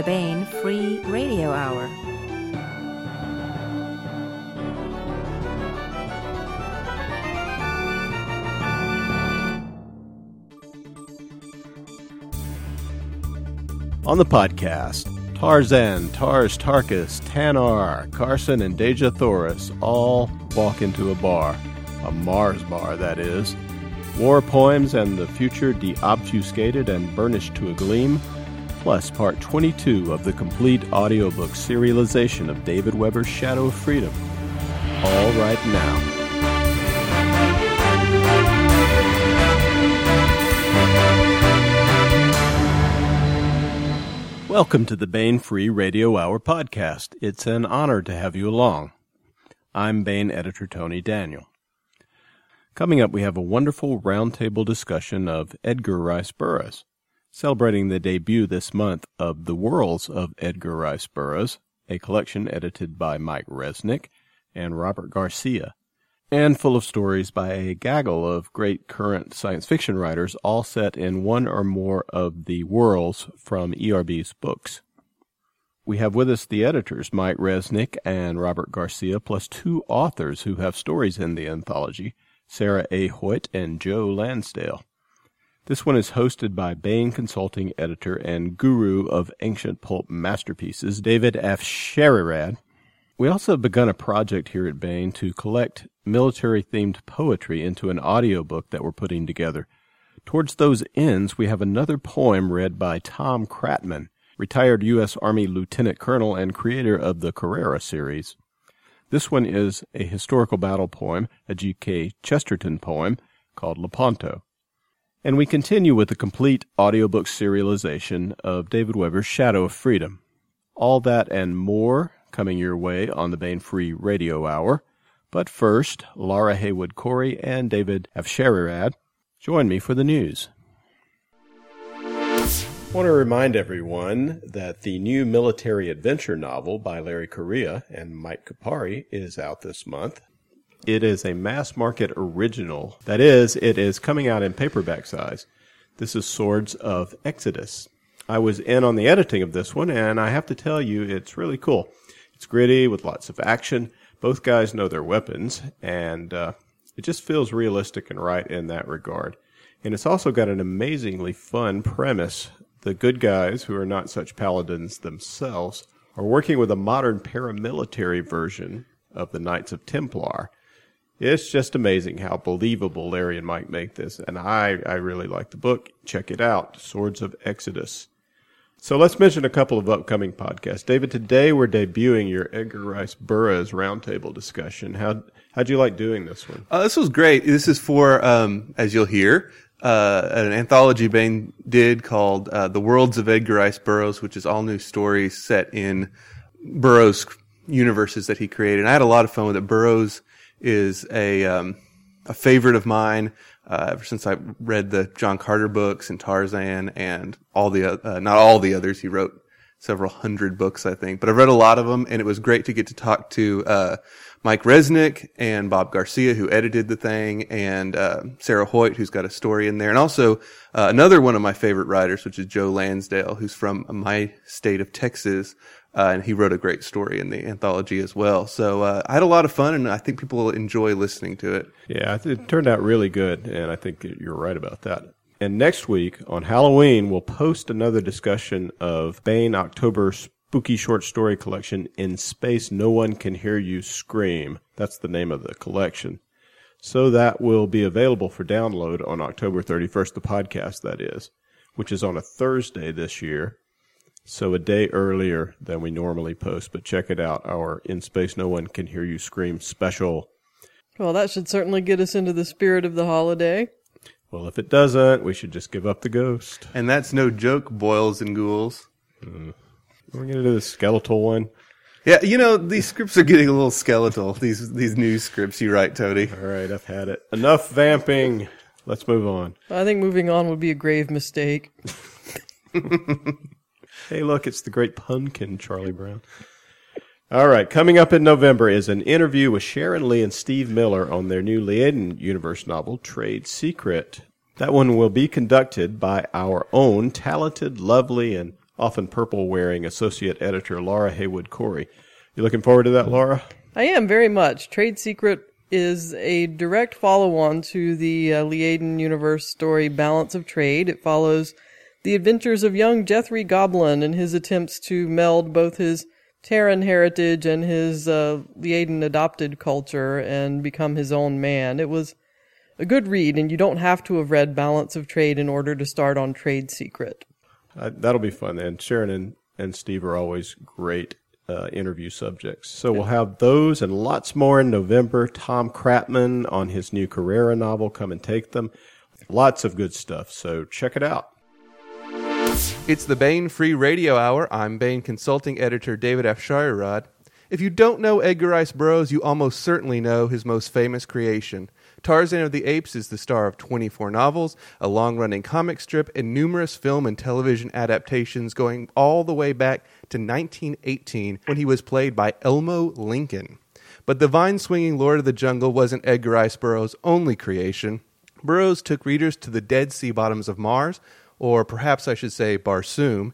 the Baen Free Radio Hour. On the podcast, Tarzan, Tars Tarkas, Tanar, Carson, and Dejah Thoris all walk into a bar. A Mars bar, that is. War poems and the future deobfuscated and burnished to a gleam, plus part 22 of the complete audiobook serialization of David Weber's Shadow of Freedom. All right now. Welcome to the Baen Free Radio Hour podcast. It's an honor to have you along. I'm Baen editor Tony Daniel. Coming up, we have a wonderful roundtable discussion of Edgar Rice Burroughs, celebrating the debut this month of The Worlds of Edgar Rice Burroughs, a collection edited by Mike Resnick and Robert Garcia, and full of stories by a gaggle of great current science fiction writers, all set in one or more of the worlds from ERB's books. We have with us the editors, Mike Resnick and Robert Garcia, plus two authors who have stories in the anthology, Sarah A. Hoyt and Joe Lansdale. This one is hosted by Baen Consulting editor and guru of ancient pulp masterpieces, David F. Afsharirad, we also have begun a project here at Baen to collect military themed poetry into an audiobook that we're putting together. Towards those ends, we have another poem read by Tom Kratman, retired U.S. Army Lieutenant Colonel and creator of the Carrera series. This one is a historical battle poem, a G.K. Chesterton poem called Lepanto. And we continue with the complete audiobook serialization of David Weber's Shadow of Freedom. All that and more coming your way on the Baen Free Radio Hour. But first, Laura Haywood Cory and David Afsharirad join me for the news. I want to remind everyone that the new military adventure novel by Larry Correia and Mike Kupari is out this month. It is a mass market original. That is, it is coming out in paperback size. This is Swords of Exodus. I was in on the editing of this one, and I have to tell you, it's really cool. It's gritty with lots of action. Both guys know their weapons, and uh, it just feels realistic and right in that regard. And it's also got an amazingly fun premise. The good guys, who are not such paladins themselves, are working with a modern paramilitary version of the Knights of Templar. It's just amazing how believable Larry and Mike make this, and I, I really like the book. Check it out Swords of Exodus. So let's mention a couple of upcoming podcasts. David, today we're debuting your Edgar Rice Burroughs roundtable discussion. How how'd you like doing this one? Uh, this was great. This is for, um, as you'll hear, uh, an anthology Baen did called uh, "The Worlds of Edgar Rice Burroughs," which is all new stories set in Burroughs universes that he created. And I had a lot of fun with it. Burroughs is a um, a favorite of mine uh, ever since I read the John Carter books and Tarzan and all the, uh, not all the others. He wrote several hundred books, I think, but I've read a lot of them and it was great to get to talk to, uh, Mike Resnick and Bob Garcia, who edited the thing, and uh, Sarah Hoyt, who's got a story in there, and also uh, another one of my favorite writers, which is Joe Lansdale, who's from my state of Texas, uh, and he wrote a great story in the anthology as well. So uh, I had a lot of fun, and I think people will enjoy listening to it. Yeah, it turned out really good, and I think you're right about that. And next week on Halloween, we'll post another discussion of Baen October spooky short story collection, In Space No One Can Hear You Scream. That's the name of the collection. So that will be available for download on October 31st, the podcast, that is, which is on a Thursday this year. So a day earlier than we normally post, but check it out. Our In Space No One Can Hear You Scream special. Well, that should certainly get us into the spirit of the holiday. Well, if it doesn't, we should just give up the ghost. And that's no joke, boils and ghouls. Mm. We're going to do the skeletal one. Yeah, you know, these scripts are getting a little skeletal. These these new scripts you write, Tony. All right, I've had it. Enough vamping. Let's move on. I think moving on would be a grave mistake. Hey, look, it's the great pumpkin, Charlie Brown. All right, coming up in November is an interview with Sharon Lee and Steve Miller on their new Liaden Universe novel, Trade Secret. That one will be conducted by our own talented, lovely, and often purple wearing associate editor Laura Haywood Cory. You looking forward to that, Laura? I am very much. Trade Secret is a direct follow on to the uh, Liaden universe story Balance of Trade. It follows the adventures of young Jethri Gobelyn and his attempts to meld both his Terran heritage and his uh, Liaden adopted culture and become his own man. It was a good read, and you don't have to have read Balance of Trade in order to start on Trade Secret. Uh, that'll be fun. And Sharon and, and Steve are always great uh, interview subjects. So we'll have those and lots more in November. Tom Kratman on his new Carrera novel, Come and Take Them. Lots of good stuff. So check it out. It's the Baen Free Radio Hour. I'm Baen Consulting Editor David F. Afsharirad. If you don't know Edgar Rice Burroughs, you almost certainly know his most famous creation. Tarzan of the Apes is the star of 24 novels, a long running comic strip, and numerous film and television adaptations going all the way back to 1918 when he was played by Elmo Lincoln. But the vine swinging Lord of the Jungle wasn't Edgar Rice Burroughs' only creation. Burroughs took readers to the dead sea bottoms of Mars, or perhaps I should say Barsoom,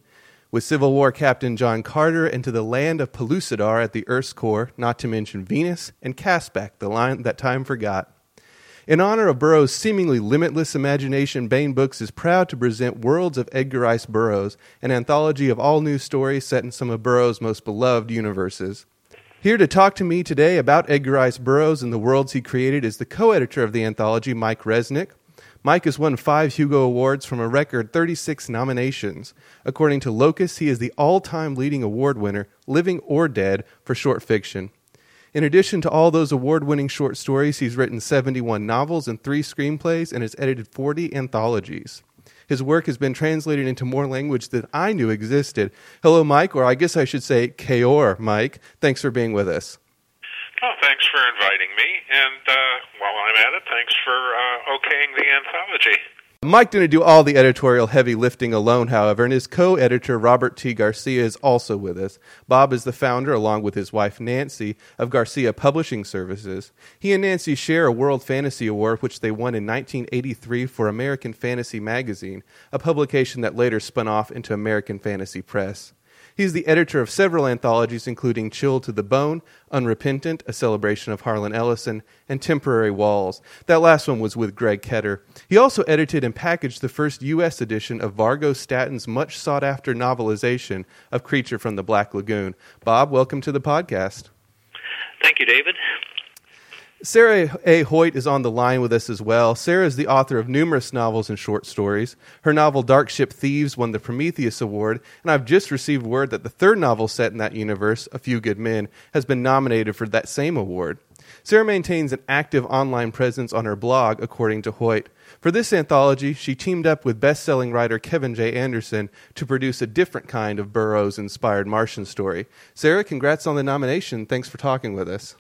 with Civil War Captain John Carter into the land of Pellucidar at the Earth's core, not to mention Venus and Caspak, the line that time forgot. In honor of Burroughs' seemingly limitless imagination, Baen Books is proud to present Worlds of Edgar Rice Burroughs, an anthology of all new stories set in some of Burroughs' most beloved universes. Here to talk to me today about Edgar Rice Burroughs and the worlds he created is the co editor of the anthology, Mike Resnick. Mike has won five Hugo Awards from a record 36 nominations. According to Locus, he is the all time leading award winner, living or dead, for short fiction. In addition to all those award winning short stories, he's written 71 novels and three screenplays and has edited 40 anthologies. His work has been translated into more language than I knew existed. Hello, Mike, or I guess I should say Kaor, Mike. Thanks for being with us. Oh, thanks for inviting me. And uh, while I'm at it, thanks for uh, okaying the anthology. Mike didn't do all the editorial heavy lifting alone, however, and his co editor, Robert T. Garcia, is also with us. Bob is the founder, along with his wife, Nancy, of Garcia Publishing Services. He and Nancy share a World Fantasy Award, which they won in 1983 for American Fantasy Magazine, a publication that later spun off into American Fantasy Press. He's the editor of several anthologies, including Chill to the Bone, Unrepentant, a celebration of Harlan Ellison, and Temporary Walls. That last one was with Greg Ketter. He also edited and packaged the first U.S. edition of Vargo Statten's much sought after novelization of Creature from the Black Lagoon. Bob, welcome to the podcast. Thank you, David. Sarah A. Hoyt is on the line with us as well. Sarah is the author of numerous novels and short stories. Her novel Dark Ship Thieves won the Prometheus Award, and I've just received word that the third novel set in that universe, A Few Good Men, has been nominated for that same award. Sarah maintains an active online presence on her blog, according to Hoyt. For this anthology, she teamed up with best selling writer Kevin J. Anderson to produce a different kind of Burroughs inspired Martian story. Sarah, congrats on the nomination. Thanks for talking with us.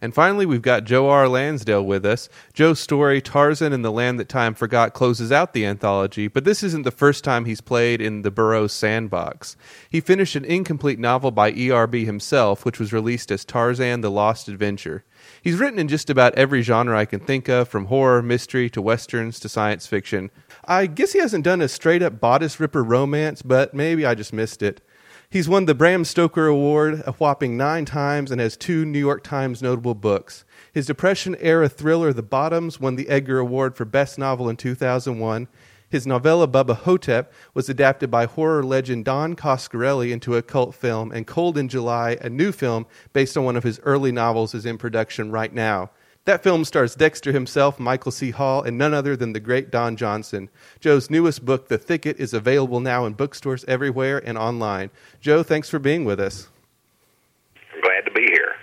And finally, we've got Joe R. Lansdale with us. Joe's story, Tarzan and the Land That Time Forgot, closes out the anthology, but this isn't the first time he's played in the Burroughs sandbox. He finished an incomplete novel by E.R.B. himself, which was released as Tarzan the Lost Adventure. He's written in just about every genre I can think of, from horror, mystery, to westerns, to science fiction. I guess he hasn't done a straight up bodice ripper romance, but maybe I just missed it. He's won the Bram Stoker Award a whopping nine times and has two New York Times notable books. His Depression era thriller, The Bottoms, won the Edgar Award for Best Novel in 2001. His novella Bubba Ho-Tep was adapted by horror legend Don Coscarelli into a cult film, and Cold in July, a new film based on one of his early novels, is in production right now. That film stars Dexter himself, Michael C. Hall, and none other than the great Don Johnson. Joe's newest book, The Thicket, is available now in bookstores everywhere and online. Joe, thanks for being with us. I'm glad to be here.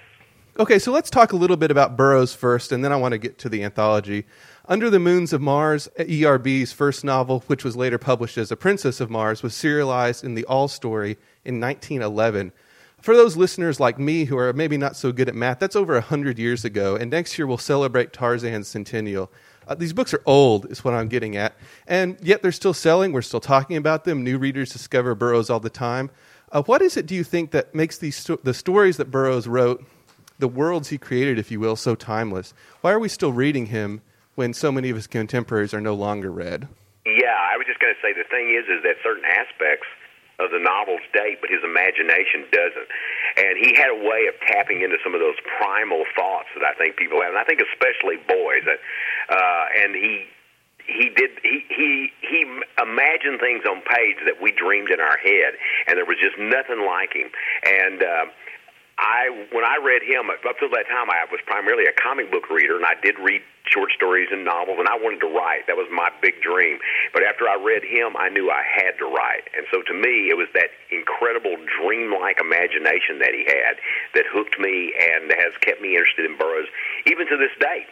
Okay, so let's talk a little bit about Burroughs first, and then I want to get to the anthology. Under the Moons of Mars, ERB's first novel, which was later published as A Princess of Mars, was serialized in the All Story in 1911. For those listeners like me who are maybe not so good at math, that's over 100 years ago, and next year we'll celebrate Tarzan's centennial. Uh, these books are old, is what I'm getting at, and yet they're still selling. We're still talking about them. New readers discover Burroughs all the time. Uh, what is it, do you think, that makes these sto- the stories that Burroughs wrote, the worlds he created, if you will, so timeless? Why are we still reading him when so many of his contemporaries are no longer read? Yeah, I was just going to say the thing is, is that certain aspects of the novels date, but his imagination doesn't. And he had a way of tapping into some of those primal thoughts that I think people have, and I think especially boys. That, uh, and he he did he he he imagined things on page that we dreamed in our head, and there was just nothing like him. And uh, I when I read him up till that time, I was primarily a comic book reader, and I did read short stories and novels, and I wanted to write. That was my big dream. But after I read him, I knew I had to write. And so to me, it was that incredible dreamlike imagination that he had that hooked me and has kept me interested in Burroughs even to this day.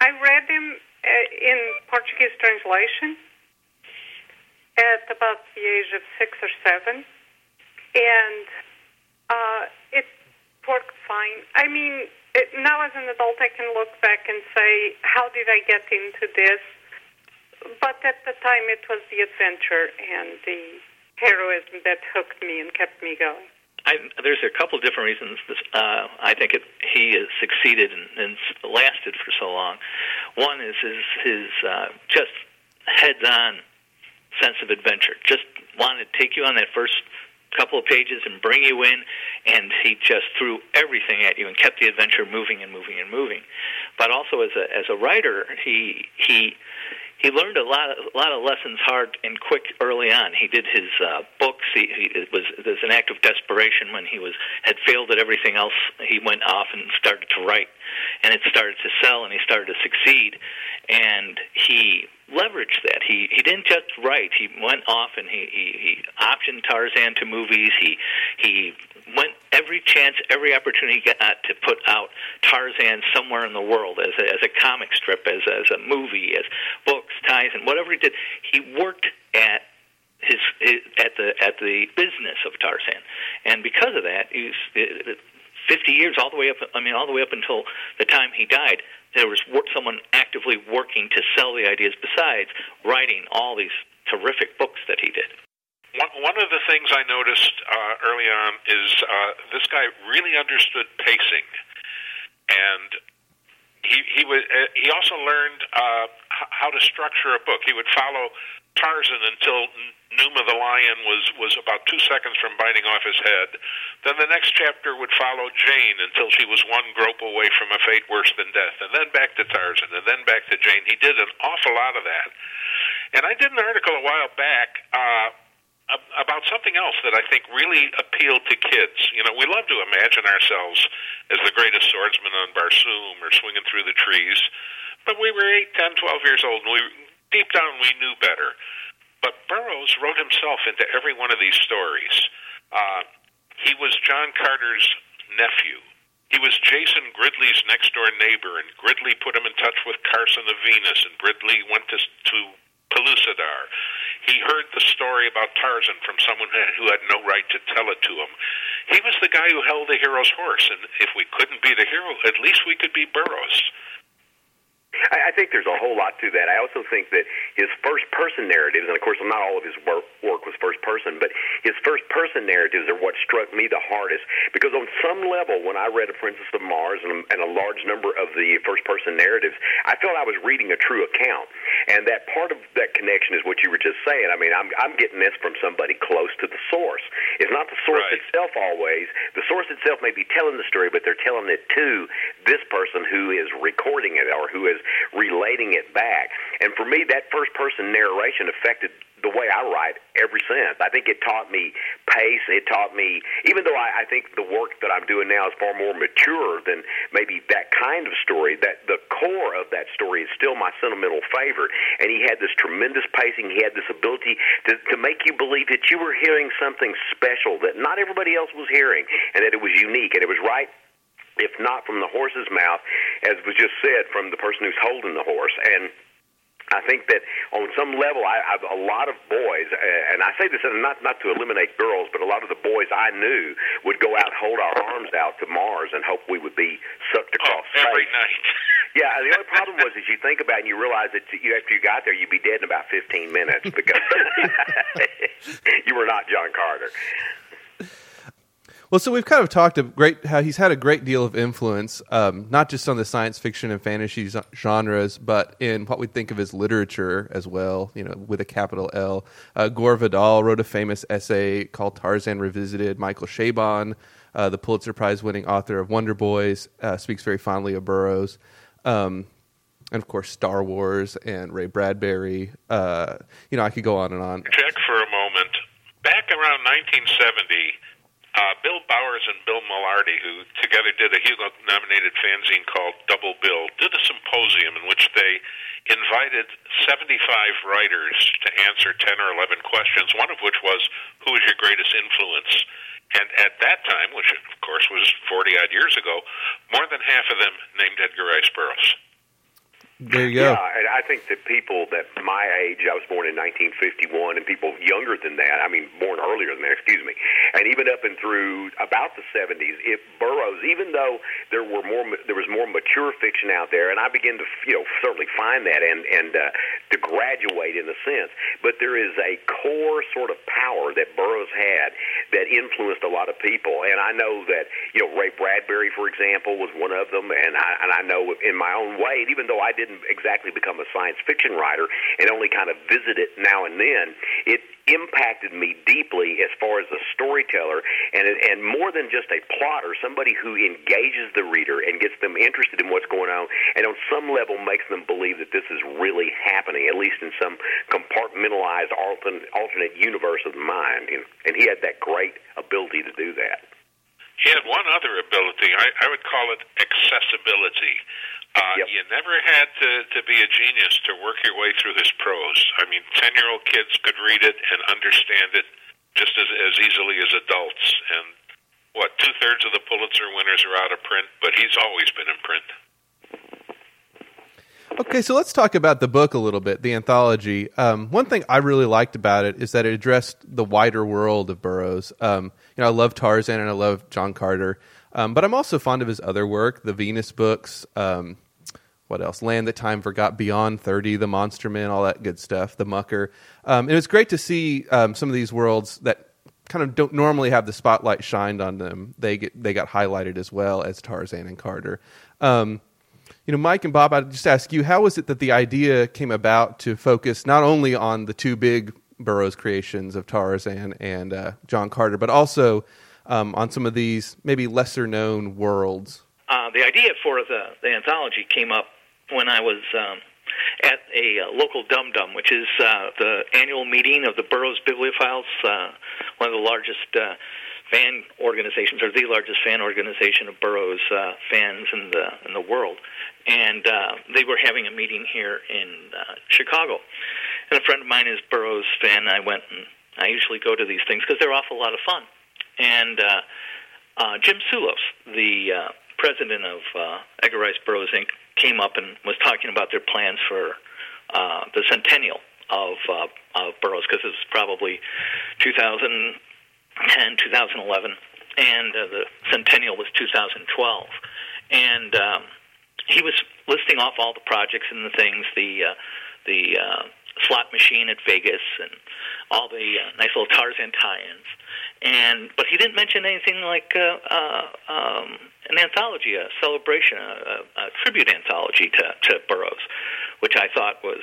I read him uh, in Portuguese translation at about the age of six or seven, and uh, worked fine. I mean, it, now as an adult, I can look back and say, how did I get into this? But at the time, it was the adventure and the heroism that hooked me and kept me going. I, there's a couple different reasons this, uh, I think it, he has succeeded and, and lasted for so long. One is his, his uh, just heads-on sense of adventure. Just wanted to take you on that first couple of pages and bring you in, and he just threw everything at you and kept the adventure moving and moving and moving. But also as a as a writer, he he he learned a lot of, a lot of lessons hard and quick early on. He did his uh, books. He, he it was it was an act of desperation when he was had failed at everything else. He went off and started to write, and it started to sell, and he started to succeed. And he leveraged that. He he didn't just write. He went off and he he, he optioned Tarzan to movies. He he went every chance, every opportunity he got to put out Tarzan somewhere in the world as a, as a comic strip, as as a movie, as books, ties, and whatever he did. He worked at his, his at the at the business of Tarzan, and because of that, he's. 50 years all the way up I mean all the way up until the time he died there was someone actively working to sell the ideas besides writing all these terrific books that he did one, of the things I noticed uh, early on is uh, this guy really understood pacing, and he he was uh, he also learned uh, how to structure a book. He would follow Tarzan until Numa the lion was was about two seconds from biting off his head. Then the next chapter would follow Jane until she was one grope away from a fate worse than death, and then back to Tarzan, and then back to Jane. He did an awful lot of that. And I did an article a while back. Uh, about something else that I think really appealed to kids. You know, we love to imagine ourselves as the greatest swordsman on Barsoom or swinging through the trees, but we were 8, 10, 12 years old, and we deep down we knew better. But Burroughs wrote himself into every one of these stories. Uh, he was John Carter's nephew. He was Jason Gridley's next door neighbor, and Gridley put him in touch with Carson of Venus, and Gridley went to, to Pellucidar. He heard the story about Tarzan from someone who had no right to tell it to him. He was the guy who held the hero's horse, and if we couldn't be the hero, at least we could be Burroughs. I, I think there's a whole lot to that. I also think that his first person narratives, and of course, not all of his work, work was first person, but his first person narratives are what struck me the hardest. Because on some level, when I read A Princess of Mars and, and a large number of the first person narratives, I felt I was reading a true account. And that part of that connection is what you were just saying. I mean, I'm, I'm getting this from somebody close to the source. It's not the source right. itself always. The source itself may be telling the story, but they're telling it to this person who is recording it or who is is relating it back. And for me, that first person narration affected the way I write ever since. I think it taught me pace. It taught me, even though I, I think the work that I'm doing now is far more mature than maybe that kind of story, that the core of that story is still my sentimental favorite. And he had this tremendous pacing. He had this ability to, to make you believe that you were hearing something special that not everybody else was hearing and that it was unique and it was right if not from the horse's mouth, as was just said, from the person who's holding the horse. And I think that on some level, I, I've a lot of boys, and I say this not not to eliminate girls, but a lot of the boys I knew would go out, hold our arms out to Mars, and hope we would be sucked oh, across oh, every space. night. Yeah, the only problem was as you think about it and you realize that you, after you got there, you'd be dead in about 15 minutes because you were not John Carter. Well, so we've kind of talked a great how he's had a great deal of influence, um, not just on the science fiction and fantasy genres, but in what we think of as literature as well. You know, with a capital L. Uh, Gore Vidal wrote a famous essay called Tarzan Revisited. Michael Chabon, uh, the Pulitzer Prize-winning author of Wonder Boys, uh, speaks very fondly of Burroughs. Um, and of course, Star Wars and Ray Bradbury. Uh, you know, I could go on and on. Check for a moment. Back around 1970 uh, Bill Bowers and Bill Mallardi, who together did a Hugo nominated fanzine called Double Bill, did a symposium in which they invited 75 writers to answer 10 or 11 questions, one of which was, Who is your greatest influence? And at that time, which of course was 40 odd years ago, more than half of them named Edgar Rice Burroughs. There you go. Yeah, and I think that people that my age, I was born in 1951, and people younger than that, I mean, born earlier than that, excuse me, and even up and through about the 70s, it Burroughs, even though there were more, there was more mature fiction out there, and I began to, you know, certainly find that and and uh, to graduate in a sense, but there is a core sort of power that Burroughs had that influenced a lot of people, and I know that, you know, Ray Bradbury, for example, was one of them, and I and I know in my own way, and even though I did didn't exactly become a science fiction writer and only kind of visit it now and then, it impacted me deeply as far as a storyteller and and more than just a plotter, somebody who engages the reader and gets them interested in what's going on, and on some level makes them believe that this is really happening, at least in some compartmentalized alternate, universe of the mind. And he had that great ability to do that. He had one other ability. I, I would call it accessibility. Uh, Yep. You never had to, to be a genius to work your way through his prose. I mean, 10 year old kids could read it and understand it just as, as easily as adults. And what, two thirds of the Pulitzer winners are out of print, but he's always been in print. Okay, so let's talk about the book a little bit, the anthology. Um, one thing I really liked about it is that it addressed the wider world of Burroughs. Um, you know, I love Tarzan and I love John Carter, um, but I'm also fond of his other work, the Venus books. Um, what else? Land That Time Forgot, Beyond 30, The Monster Men, all that good stuff, The Mucker. Um, it was great to see um, some of these worlds that kind of don't normally have the spotlight shined on them. They get they got highlighted as well as Tarzan and Carter. Um, you know, Mike and Bob, I'd just ask you, how was it that the idea came about to focus not only on the two big Burroughs creations of Tarzan and uh, John Carter, but also um, on some of these maybe lesser known worlds? Uh, the idea for the, the anthology came up when I was um, at a uh, local Dum Dum, which is uh, the annual meeting of the Burroughs Bibliophiles, uh, one of the largest uh, fan organizations, or the largest fan organization of Burroughs uh, fans in the in the world. And uh, they were having a meeting here in uh, Chicago. And a friend of mine is Burroughs fan. I went and I usually go to these things because they're awful lot of fun. And uh, uh, Jim Sullos, the uh, president of uh, Edgar Rice Burroughs Inc., came up and was talking about their plans for uh, the centennial of, uh, of Burroughs because it was probably 2010, 2011, and uh, the centennial was 2012. And um, he was listing off all the projects and the things, the uh, the uh, slot machine at Vegas and all the uh, nice little Tarzan tie-ins. And but he didn't mention anything like uh, uh, um, an anthology, a celebration, a, a, tribute anthology to, to Burroughs, which I thought was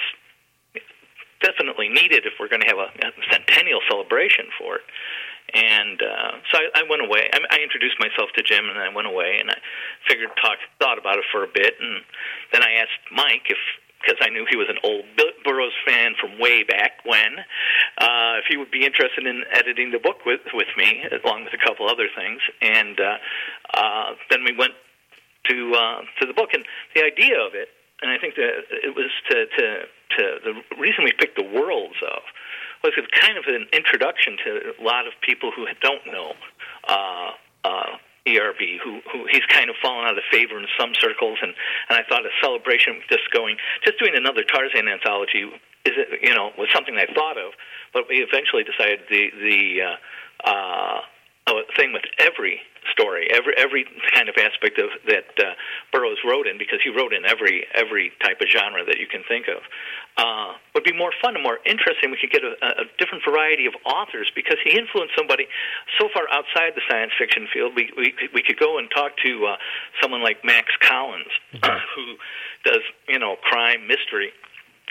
definitely needed if we're going to have a, a centennial celebration for it. And uh, so I, I went away. I, I introduced myself to Jim, and I went away, and I figured, talked, thought about it for a bit, and then I asked Mike if, because I knew he was an old Burroughs fan from way back when, uh, if he would be interested in editing the book with with me, along with a couple other things. And uh, uh, then we went to uh, to the book, and the idea of it, and I think that it was to to to the reason we picked the worlds of was it's kind of an introduction to a lot of people who don't know uh, uh, ERB, who, who he's kind of fallen out of favor in some circles, and and I thought a celebration, just going, just doing another Tarzan anthology, is it you know was something I thought of, but we eventually decided the the uh, uh, a thing with every story, every every kind of aspect of that uh, Burroughs wrote in, because he wrote in every every type of genre that you can think of, uh, would be more fun and more interesting. We could get a, a different variety of authors because he influenced somebody so far outside the science fiction field. We we, we could go and talk to uh, someone like Max Collins, uh, who does you know crime mystery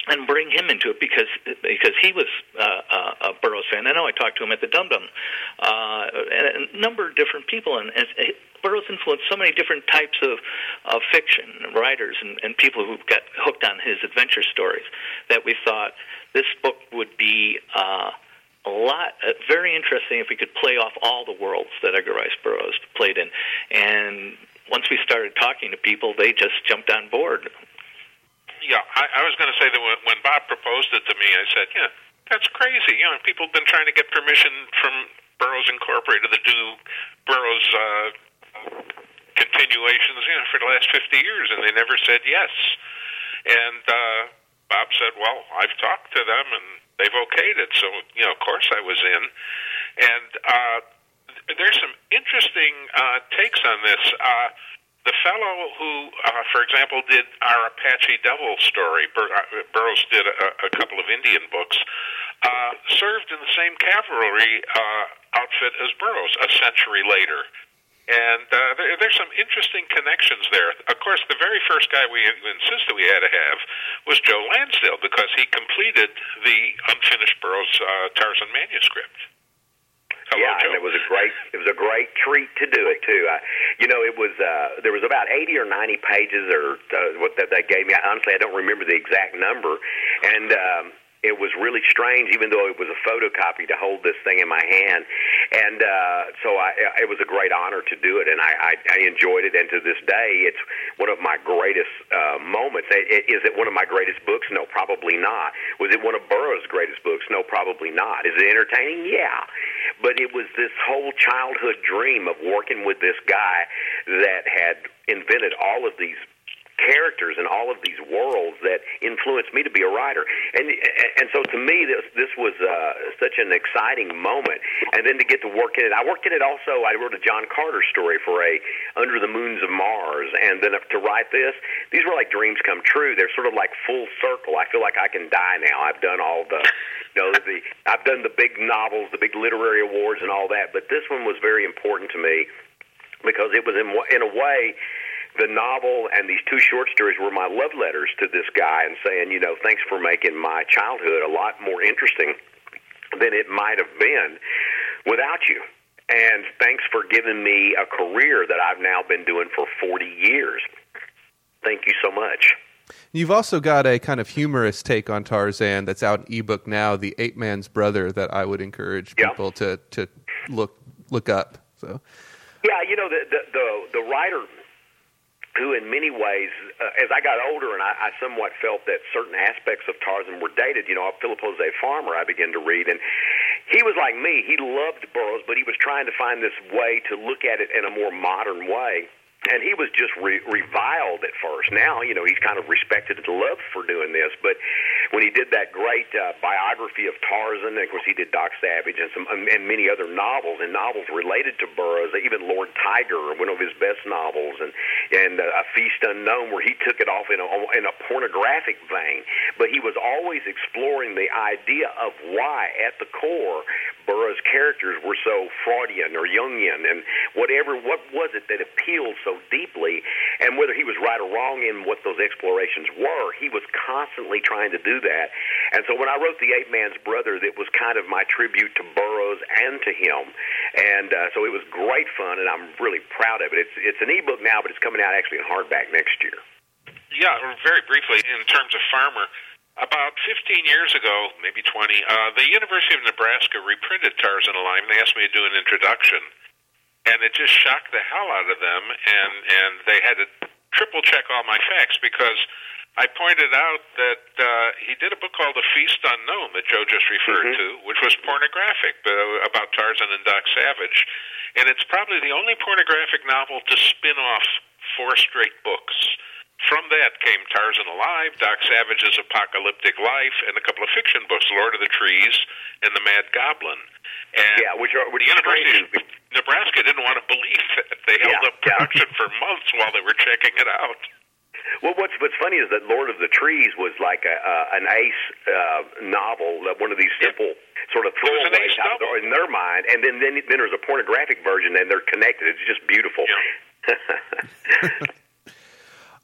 and bring him into it because because he was uh, uh, a Burroughs fan. I know I talked to him at the Dum Dum, uh, and a number of different people, and, and Burroughs influenced so many different types of, of fiction writers and, and people who got hooked on his adventure stories that we thought this book would be. Uh, a lot, uh, very interesting if we could play off all the worlds that Edgar Rice Burroughs played in. And once we started talking to people, they just jumped on board yeah, I, I was going to say that when, when Bob proposed it to me, I said, yeah, that's crazy. You know, people have been trying to get permission from Burroughs Incorporated to do Burroughs uh, continuations, you know, for the last 50 years, and they never said yes. And uh, Bob said, well, I've talked to them, and they've okayed it. So, you know, of course I was in. And uh, there's some interesting uh, takes on this. Uh, the fellow who, uh, for example, did our Apache Devil story, Bur- uh, Burroughs did a, a couple of Indian books, uh, served in the same cavalry uh, outfit as Burroughs a century later. And uh, there, there's some interesting connections there. Of course, the very first guy we insisted we had to have was Joe Lansdale because he completed the unfinished Burroughs uh, Tarzan manuscript. Hello, yeah, Joe. and it was a great it was a great treat to do it too. I, you know, it was uh, there was about eighty or ninety pages or uh, what that they gave me. I, Honestly, I don't remember the exact number, and. Um, it was really strange, even though it was a photocopy, to hold this thing in my hand. And uh, so I, it was a great honor to do it, and I, I, I enjoyed it. And to this day, it's one of my greatest uh, moments. Is it one of my greatest books? No, probably not. Was it one of Burroughs' greatest books? No, probably not. Is it entertaining? Yeah. But it was this whole childhood dream of working with this guy that had invented all of these characters in all of these worlds that influenced me to be a writer. And and so to me, this this was uh, such an exciting moment. And then to get to work in it, I worked in it also. I wrote a John Carter story for a Under the Moons of Mars, and then to write this, these were like dreams come true. They're sort of like full circle. I feel like I can die now. I've done all the, you know, the I've done the big novels, the big literary awards, and all that. But this one was very important to me because it was in in a way the novel and these two short stories were my love letters to this guy and saying, you know, thanks for making my childhood a lot more interesting than it might have been without you. And thanks for giving me a career that I've now been doing for 40 years. Thank you so much. You've also got a kind of humorous take on Tarzan that's out in ebook now, The Ape Man's Brother, that I would encourage Yeah. people to, to look look up. So Yeah, you know the the the, the writer who, in many ways, uh, as I got older and I, I somewhat felt that certain aspects of Tarzan were dated. You know, Philip Jose Farmer, I began to read, and he was like me. He loved Burroughs, but he was trying to find this way to look at it in a more modern way. And he was just re- reviled at first. Now, you know, he's kind of respected and loved for doing this. But when he did that great uh, biography of Tarzan, and of course he did Doc Savage and some and many other novels and novels related to Burroughs, even Lord Tiger, one of his best novels, and and uh, A Feast Unknown, where he took it off in a in a pornographic vein. But he was always exploring the idea of why, at the core, Burroughs' characters were so Freudian or Jungian, and whatever. What was it that appealed so deeply? And whether he was right or wrong in what those explorations were, he was constantly trying to do that. And so when I wrote The Ape Man's Brother, that was kind of my tribute to Burroughs and to him. And uh, so it was great fun, and I'm really proud of it. It's it's an ebook now, but it's coming out actually in hardback next year. Yeah, very briefly, in terms of Farmer, about 15 years ago, maybe 20, uh, the University of Nebraska reprinted Tarzan Alive, and they asked me to do an introduction. And it just shocked the hell out of them, and, and they had to triple check all my facts because I pointed out that uh, he did a book called The Feast Unknown that Joe just referred Mhm. to, which was pornographic, uh, about Tarzan and Doc Savage. And it's probably the only pornographic novel to spin off four straight books. From that came Tarzan Alive, Doc Savage's Apocalyptic Life, and a couple of fiction books, Lord of the Trees and The Mad Goblin. And Yeah, which are which the University of Nebraska didn't want to believe that. They held Yeah, up yeah. production for months while they were checking it out. Well, what's what's funny is that Lord of the Trees was like a, uh, an ace uh, novel, uh, one of these simple sort of throwaway in their mind, and then then then there's a pornographic version, and they're connected. It's just beautiful.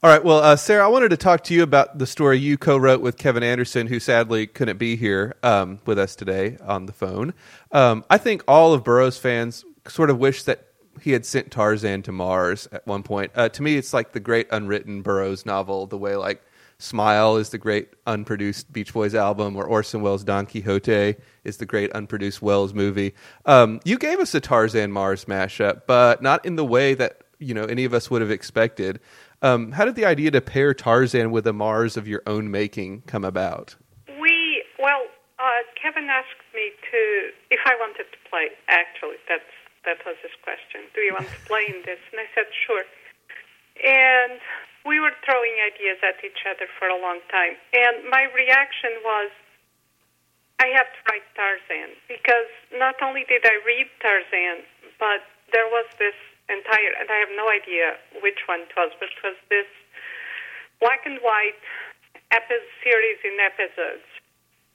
All right. Well, uh, Sarah, I wanted to talk to you about the story you co-wrote with Kevin Anderson, who sadly couldn't be here um, with us today on the phone. Um, I think all of Burroughs fans sort of wish that he had sent Tarzan to Mars at one point. Uh, to me, it's like the great unwritten Burroughs novel, the way like Smile is the great unproduced Beach Boys album, or Orson Welles' Don Quixote is the great unproduced Welles movie. Um, you gave us a Tarzan Mars mashup, but not in the way that you know any of us would have expected. Um, how did the idea to pair Tarzan with a Mars of your own making come about? We well, uh, Kevin asked me to if I wanted to play. Actually, that's that was his question. Do you want to play in this? And I said sure. And we were throwing ideas at each other for a long time. And my reaction was, I have to write Tarzan because not only did I read Tarzan, but there was this entire, and I have no idea which one it was, but it was this black and white epi- series in episodes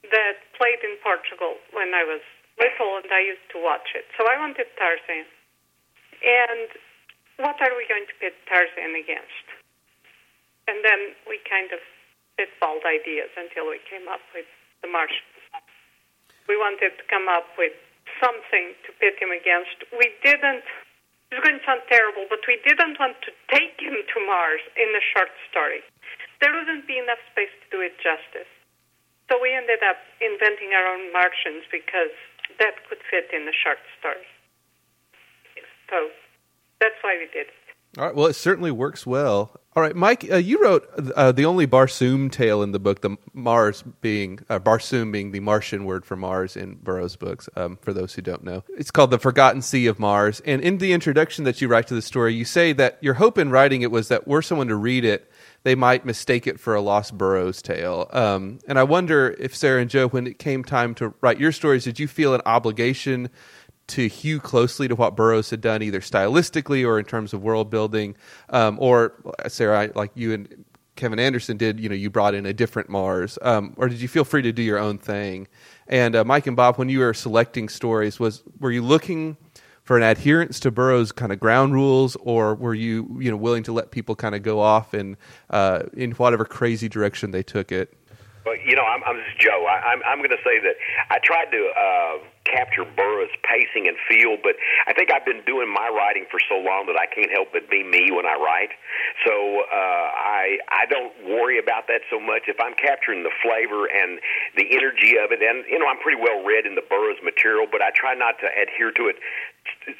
that played in Portugal when I was little, and I used to watch it. So I wanted Tarzan. And what are we going to pit Tarzan against? And then we kind of spitballed ideas until we came up with the Martians. We wanted to come up with something to pit him against. We didn't, it's going to sound terrible, but we didn't want to take him to Mars in a short story. There wouldn't be enough space to do it justice. So we ended up inventing our own Martians because that could fit in a short story. So that's why we did it. All right. Well, it certainly works well. All right, Mike, uh, you wrote uh, the only Barsoom tale in the book, the Mars being uh, Barsoom being the Martian word for Mars in Burroughs' books. Um, for those who don't know, it's called the Forgotten Sea of Mars. And in the introduction that you write to the story, you say that your hope in writing it was that were someone to read it, they might mistake it for a lost Burroughs tale. Um, and I wonder if Sarah and Joe, when it came time to write your stories, did you feel an obligation? To hew closely to what Burroughs had done, either stylistically or in terms of world building, um, or Sarah, like you and Kevin Anderson did, you know, you brought in a different Mars, um, or did you feel free to do your own thing? And uh, Mike and Bob, when you were selecting stories, was were you looking for an adherence to Burroughs' kind of ground rules, or were you, you know, willing to let people kind of go off in uh, in whatever crazy direction they took it? Well, you know, I'm, I'm is Joe. I, I'm, I'm going to say that I tried to uh, capture Burroughs' pacing and feel, but I think I've been doing my writing for so long that I can't help but be me when I write. So uh, I I don't worry about that so much. If I'm capturing the flavor and the energy of it, and you know, I'm pretty well read in the Burroughs material, but I try not to adhere to it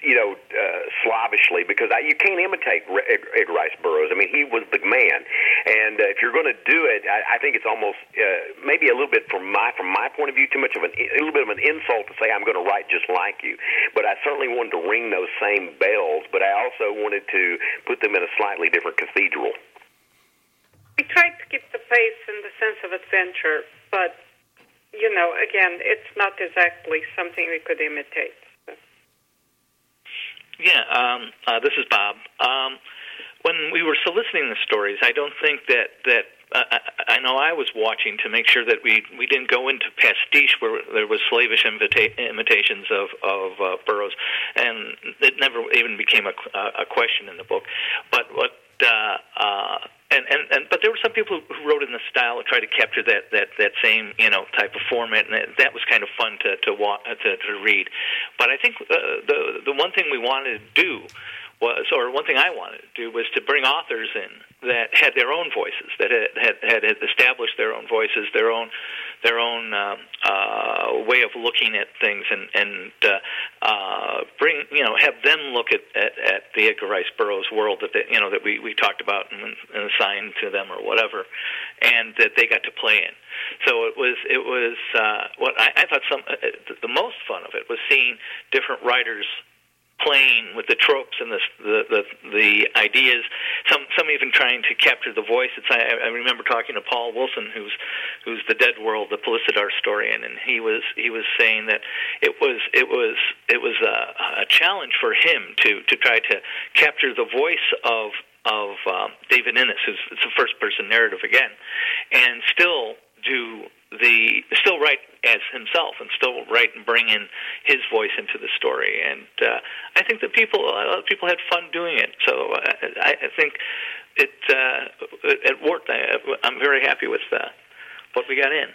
you know, uh, slavishly because I, you can't imitate Edgar Rice Burroughs. I mean, he was the man, and uh, if you're going to do it, I, I think it's almost uh, maybe a little bit from my from my point of view too much of an a little bit of an insult to say I'm going to write just like you. But I certainly wanted to ring those same bells, but I also wanted to put them in a slightly different cathedral. We tried to keep the pace and the sense of adventure, but you know, again, it's not exactly something we could imitate. Yeah, um, uh, this is Bob. Um, when we were soliciting the stories, I don't think that that uh, I, know I was watching to make sure that we we didn't go into pastiche where there was slavish imita- imitations of of uh, Burroughs, and it never even became a, a question in the book. But what uh, uh, and, and and but there were some people who wrote in the style and tried to capture that that that same you know type of format, and that, that was kind of fun to to, wa- to to read. But I think uh, the the one thing we wanted to do was, or one thing I wanted to do was to bring authors in that had their own voices, that had had, had established their own voices, their own their own um, uh, way of looking at things, and and uh, uh, bring you know have them look at, at, at the Edgar Rice Burroughs world that they, you know that we, we talked about and, and assigned to them or whatever, and that they got to play in. So it was it was uh, what I, I thought some uh, the most fun of it was seeing different writers playing with the tropes and the the the, the ideas, some some even trying to capture the voice. It's I, I remember talking to Paul Wilson, who's who's the Dead World, the Pellucidar historian, and he was he was saying that it was it was it was a, a challenge for him to to try to capture the voice of of um, David Innes, who's it's a first person narrative again, and still do the still write as himself and still write and bring in his voice into the story. And uh, I think that people of people had fun doing it. So uh, I, I think it uh, it worked. I, I'm very happy with uh, what we got in.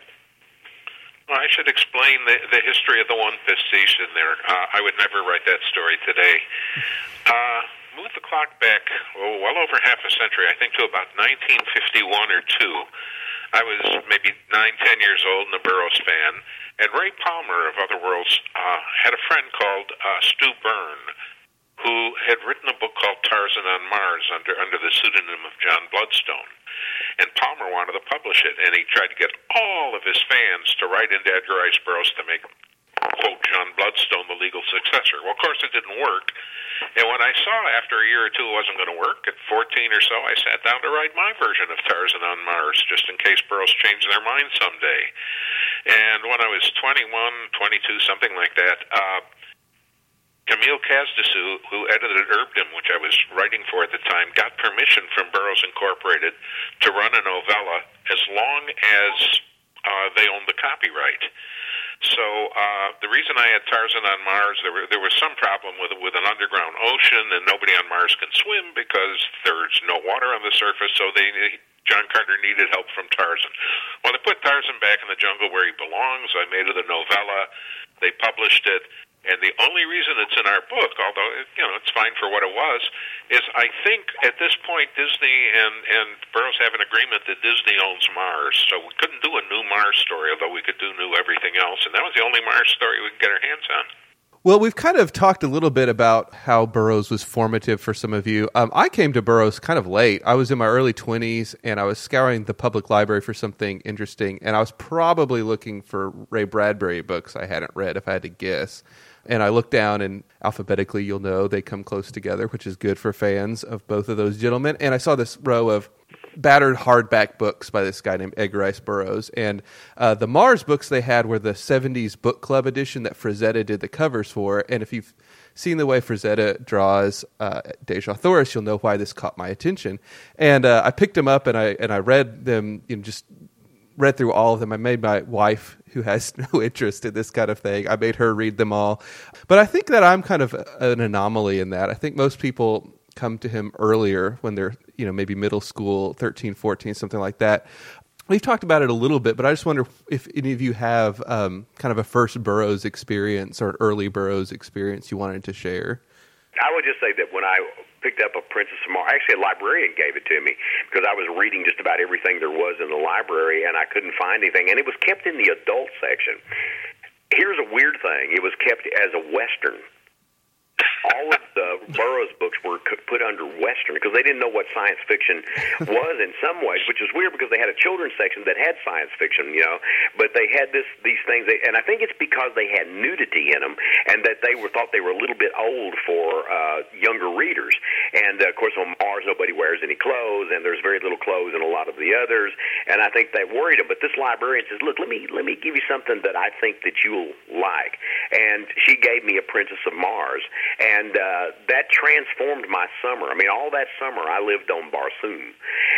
Well, I should explain the, the history of the one pastiche in there. Uh, I would never write that story today. Uh, move the clock back oh, well over half a century, I think to about 1951 or two. I was maybe nine, ten years old and a Burroughs fan. And Ray Palmer of Other Worlds uh, had a friend called uh, Stu Byrne, who had written a book called Tarzan on Mars under under the pseudonym of John Bloodstone. And Palmer wanted to publish it, and he tried to get all of his fans to write into Edgar Rice Burroughs to make quote John Bloodstone the legal successor. Well, of course, it didn't work. And when I saw after a year or two it wasn't going to work, at 14 or so, I sat down to write my version of Tarzan on Mars, just in case Burroughs changed their mind someday. And when I was 21, 22, something like that, uh, Camille Cazedessus, who edited ERB-dom, which I was writing for at the time, got permission from Burroughs Incorporated to run a novella as long as uh, they owned the copyright. So uh, the reason I had Tarzan on Mars, there, were, there was some problem with with an underground ocean, and nobody on Mars can swim because there's no water on the surface. So they John Carter needed help from Tarzan. Well, they put Tarzan back in the jungle where he belongs. I made it a novella. They published it. And the only reason it's in our book, although you know it's fine for what it was, is I think at this point Disney and and Burroughs have an agreement that Disney owns Mars, so we couldn't do a new Mars story, although we could do new everything else, and that was the only Mars story we could get our hands on. Well, we've kind of talked a little bit about how Burroughs was formative for some of you. Um, I came to Burroughs kind of late. I was in my early 20s and I was scouring the public library for something interesting, and I was probably looking for Ray Bradbury books I hadn't read, if I had to guess. And I look down, and alphabetically, you'll know they come close together, which is good for fans of both of those gentlemen. And I saw this row of battered hardback books by this guy named Edgar Rice Burroughs. And uh, the Mars books they had were the 70s book club edition that Frazetta did the covers for. And if you've seen the way Frazetta draws uh, Dejah Thoris, you'll know why this caught my attention. And uh, I picked them up and I, and I read them, you know, just read through all of them. I made my wife, who has no interest in this kind of thing, I made her read them all. But I think that I'm kind of an anomaly in that. I think most people come to him earlier when they're, you know, maybe middle school, 13, 14, something like that. We've talked about it a little bit, but I just wonder if any of you have um, kind of a first Burroughs experience or an early Burroughs experience you wanted to share. I would just say that when I picked up a Princess of Mars. Actually, a librarian gave it to me because I was reading just about everything there was in the library, and I couldn't find anything. And it was kept in the adult section. Here's a weird thing: it was kept as a western all of the Burroughs books were put under Western because they didn't know what science fiction was in some ways, which is weird because they had a children's section that had science fiction, you know, but they had this these things, and I think it's because they had nudity in them and that they were thought they were a little bit old for uh, younger readers. And uh, of course, on Mars, nobody wears any clothes, and there's very little clothes in a lot of the others, and I think that worried them. But this librarian says, "Look, let me let me give you something that I think that you'll like," and she gave me a Princess of Mars and uh, that transformed my summer. I mean, all that summer I lived on Barsoom,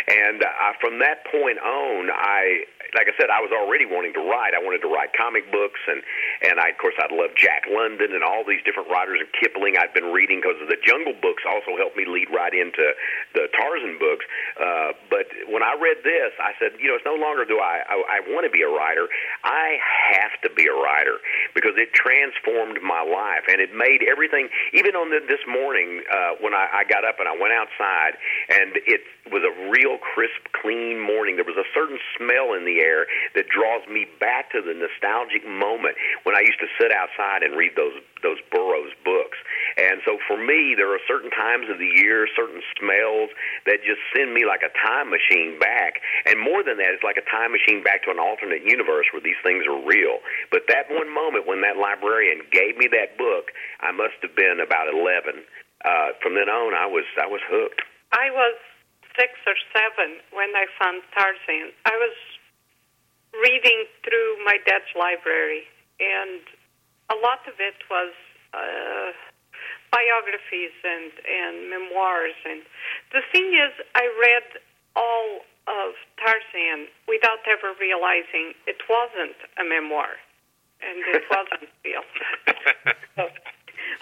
and uh, from that point on, I like I said, I was already wanting to write. I wanted to write comic books, and and I, of course I'd love Jack London and all these different writers and Kipling. I'd been reading because the Jungle books also helped me lead right into the Tarzan books. Uh, but when I read this, I said, you know, it's no longer do I I, I want to be a writer. I have to be a writer because it transformed my life and it made everything. Even on the, this morning uh, when I, I got up and I went outside, and it was a real crisp, clean morning. There was a certain smell in the air that draws me back to the nostalgic moment when I used to sit outside and read those those Burroughs books. And so for me, there are certain times of the year, certain smells that just send me like a time machine back. And more than that, it's like a time machine back to an alternate universe where these things are real. But that one moment when that librarian gave me that book, I must have been about 11. Uh, from then on, I was I was hooked. I was six or seven when I found Tarzan. I was reading through my dad's library, and a lot of it was uh, biographies and, and memoirs. And the thing is, I read all of Tarzan without ever realizing it wasn't a memoir and it wasn't real. so,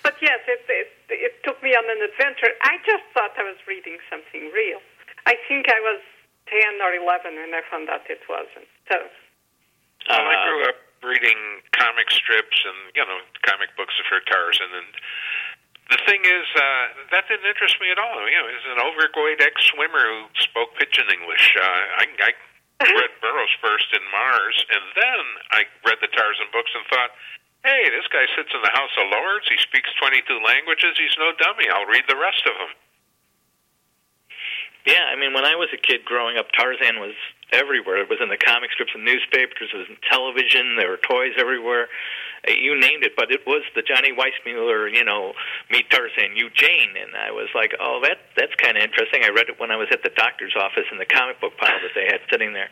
but yes, it, it it took me on an adventure. I just thought I was reading something real. I think I was ten or eleven when I found out it wasn't. So. Well, I grew up reading comic strips and you know comic books for Tarzan, and the thing is uh, that didn't interest me at all. You know, he's an overweight ex-swimmer who spoke pidgin English. Uh, I, I read Burroughs first in Mars, and then I read the Tarzan books and thought, hey, this guy sits in the House of Lords. He speaks 22 languages. He's no dummy. I'll read the rest of them. Yeah, I mean, when I was a kid growing up, Tarzan was everywhere. It was in the comic strips and newspapers. It was in television. There were toys everywhere. You named it, but it was the Johnny Weissmuller, you know, meet Tarzan, you Jane, and I was like, oh, that that's kind of interesting. I read it when I was at the doctor's office in the comic book pile that they had sitting there,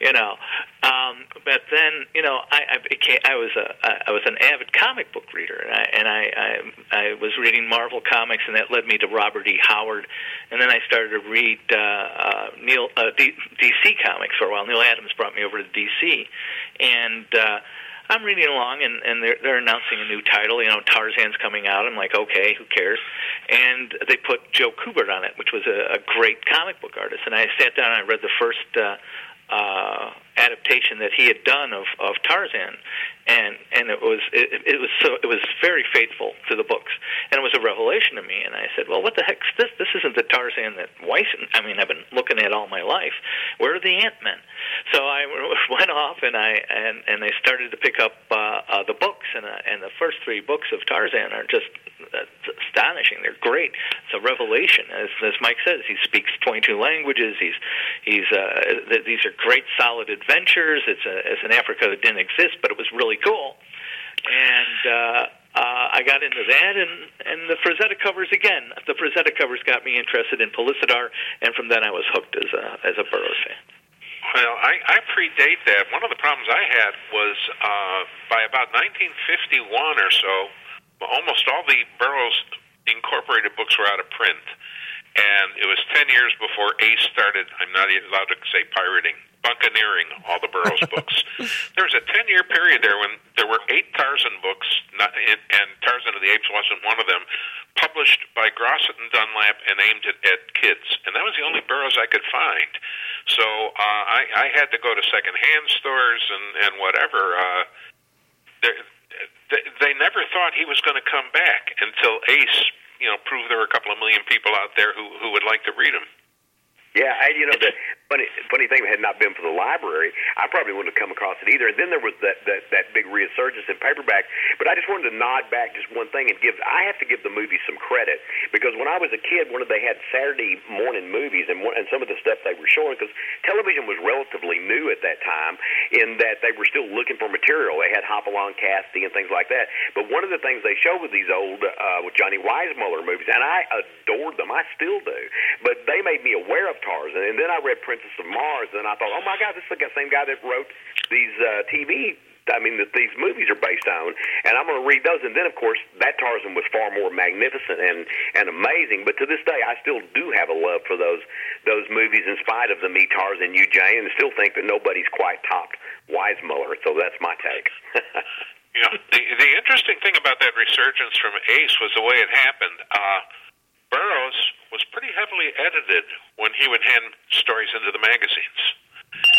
you know. Um, but then, you know, I I, became, I was a I was an avid comic book reader, and I and I, I I was reading Marvel comics, and that led me to Robert E. Howard, and then I started to read uh, uh, Neal uh, D, DC comics for a while. Neal Adams brought me over to DC, and uh, I'm reading along, and and they're they're announcing a new title. You know, Tarzan's coming out. I'm like, okay, who cares? And they put Joe Kubert on it, which was a, a great comic book artist. And I sat down and I read the first. Uh, uh, adaptation that he had done of, of Tarzan, and and it was it, it was so it was very faithful to the books, and it was a revelation to me. And I said, well, what the heck's this? This isn't the Tarzan that Weiss. I mean, I've been looking at all my life. Where are the Ant Men? So I went off and I and and I started to pick up uh, uh, the books, and uh, and the first three books of Tarzan are just uh, astonishing. They're great. It's a revelation, as as Mike says. He speaks 22 languages. He's he's uh, these are great, solid adventures. It's a an Africa that didn't exist, but it was really cool. And uh, uh, I got into that, and and the Frazetta covers again. The Frazetta covers got me interested in Pellucidar, and from then I was hooked as a as a Burroughs fan. Well, I, I predate that. One of the problems I had was uh, by about 1951 or so, almost all the Burroughs Incorporated books were out of print. And it was 10 years before Ace started, I'm not allowed to say pirating, buccaneering all the Burroughs books. There was a 10 year period there when there were eight Tarzan books, not, and Tarzan of the Apes wasn't one of them, published by Grosset and Dunlap and aimed at, at kids. And that was the only Burroughs I could find. So uh, I, I had to go to secondhand stores and, and whatever. Uh, they, they never thought he was going to come back until Ace you know prove there are a couple of million people out there who who would like to read them. Yeah, I, you know the funny funny thing had not been for the library, I probably wouldn't have come across it either. And then there was that that that big resurgence in paperback. But I just wanted to nod back just one thing and give I have to give the movie some credit because when I was a kid, one of they had Saturday morning movies and one, and some of the stuff they were showing because television was relatively new at that time in that they were still looking for material. They had Hopalong Cassidy and things like that. But one of the things they showed with these old uh, with Johnny Weissmuller movies, and I adored them, I still do. But they made me aware of Tarzan, and then I read Princess of Mars, and I thought, oh my God, this is the same guy that wrote these uh, TV I mean, that these movies are based on, and I'm going to read those. And then, of course, that Tarzan was far more magnificent and and amazing. But to this day, I still do have a love for those those movies, in spite of the Me Tarzan, You Jane, and still think that nobody's quite topped Weissmuller. So that's my take. you know, the the interesting thing about that resurgence from Ace was the way it happened. Uh, Burroughs was pretty heavily edited when he would hand stories into the magazines.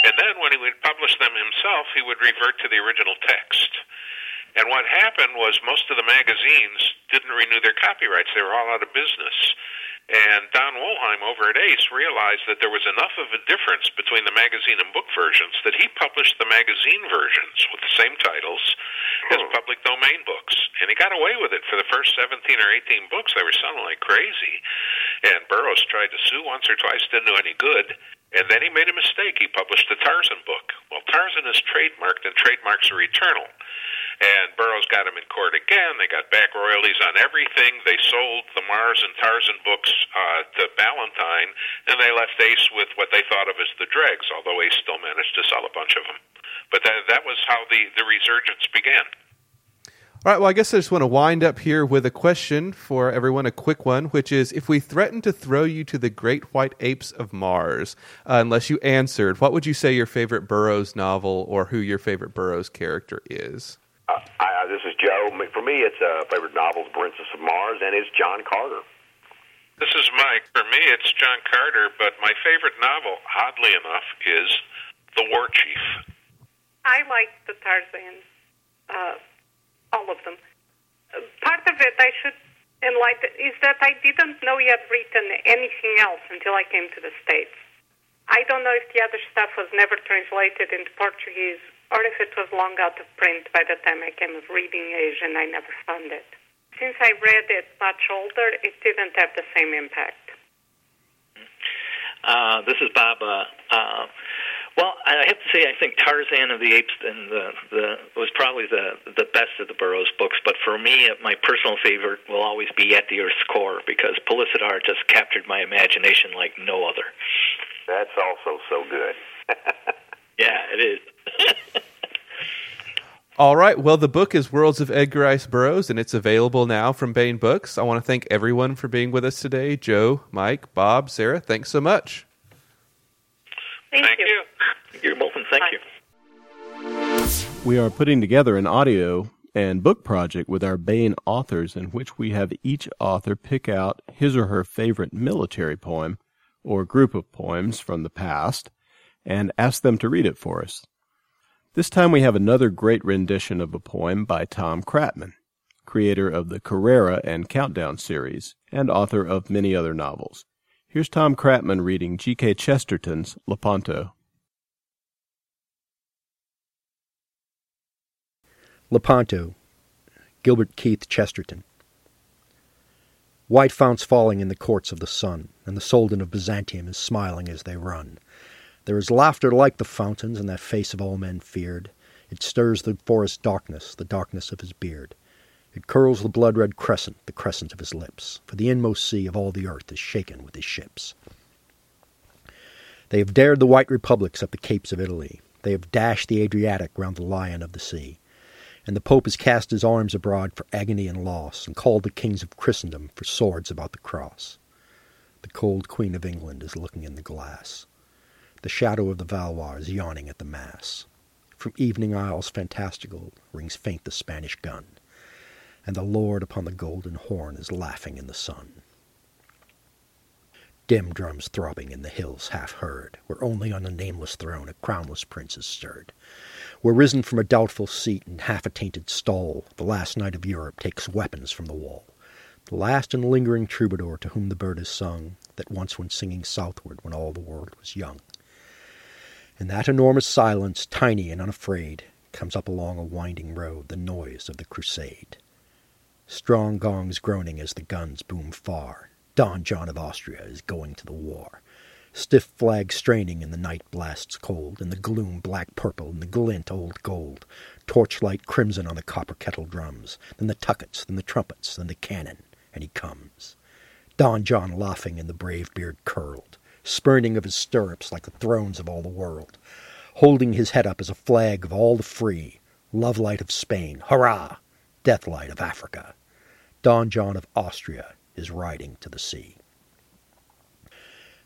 And then when he would publish them himself, he would revert to the original text. And what happened was most of the magazines didn't renew their copyrights. They were all out of business. And Don Wollheim over at Ace realized that there was enough of a difference between the magazine and book versions that he published the magazine versions with the same titles as public domain books. And he got away with it for the first 17 or 18 books. They were selling like crazy. And Burroughs tried to sue once or twice, didn't do any good. And then he made a mistake. He published the Tarzan book. Well, Tarzan is trademarked, and trademarks are eternal. And Burroughs got him in court again. They got back royalties on everything. They sold the Mars and Tarzan books uh, to Ballantine, and they left Ace with what they thought of as the dregs, although Ace still managed to sell a bunch of them. But that, that was how the, the resurgence began. All right, well, I guess I just want to wind up here with a question for everyone, a quick one, which is if we threatened to throw you to the great white apes of Mars, uh, unless you answered, what would you say your favorite Burroughs novel or who your favorite Burroughs character is? Uh, I, this is Joe. For me, it's a uh, favorite novel, Princess of Mars, and it's John Carter. This is Mike. For me, it's John Carter, but my favorite novel, oddly enough, is The War Chief. I like the Tarzan, uh, all of them. Part of it, I should enlighten, is that I didn't know he had written anything else until I came to the States. I don't know if the other stuff was never translated into Portuguese or if it was long out of print by the time I came of reading age and I never found it since I read it much older, it didn't have the same impact. Uh, this is. Uh, uh, well, I have to say, I think Tarzan of the Apes and the, the was probably the the best of the Burroughs books. But for me, uh, my personal favorite will always be At the Earth's Core because Pellucidar just captured my imagination like no other. That's also so good. yeah, it is. All right. Well, the book is Worlds of Edgar Rice Burroughs, and it's available now from Baen Books. I want to thank everyone for being with us today. Joe, Mike, Bob, Sarah, thanks so much. Thank, thank you. you. You're welcome. Thank Bye. you. We are putting together an audio and book project with our Baen authors in which we have each author pick out his or her favorite military poem or group of poems from the past and ask them to read it for us. This time we have another great rendition of a poem by Tom Kratman, creator of the Carrera and Countdown series and author of many other novels. Here's Tom Kratman reading G.K. Chesterton's Lepanto. Lepanto, Gilbert Keith Chesterton. White founts falling in the courts of the sun, and the Soldan of Byzantium is smiling as they run. There is laughter like the fountains in that face of all men feared. It stirs the forest darkness, the darkness of his beard. It curls the blood red crescent, the crescent of his lips, for the inmost sea of all the earth is shaken with his ships. They have dared the white republics up the capes of Italy. They have dashed the Adriatic round the lion of the sea. And the Pope has cast his arms abroad for agony and loss, and called the kings of Christendom for swords about the cross. The cold Queen of England is looking in the glass. The shadow of the Valois is yawning at the mass. From evening isles fantastical rings faint the Spanish gun, and the Lord upon the golden horn is laughing in the sun. Dim drums throbbing in the hills half heard, where only on a nameless throne a crownless prince is stirred. Where risen from a doubtful seat in half a tainted stall, the last knight of Europe takes weapons from the wall. The last and lingering troubadour to whom the bird is sung, that once went singing southward when all the world was young. In that enormous silence, tiny and unafraid, comes up along a winding road the noise of the crusade. Strong gongs groaning as the guns boom far. Don John of Austria is going to the war. Stiff flags straining in the night blasts cold, in the gloom black purple, in the glint old gold. Torchlight crimson on the copper kettle drums, then the tuckets, then the trumpets, then the cannon, and he comes. Don John laughing and the brave beard curled spurning of his stirrups like the thrones of all the world, holding his head up as a flag of all the free, love light of Spain, hurrah, death light of Africa. Don John of Austria is riding to the sea.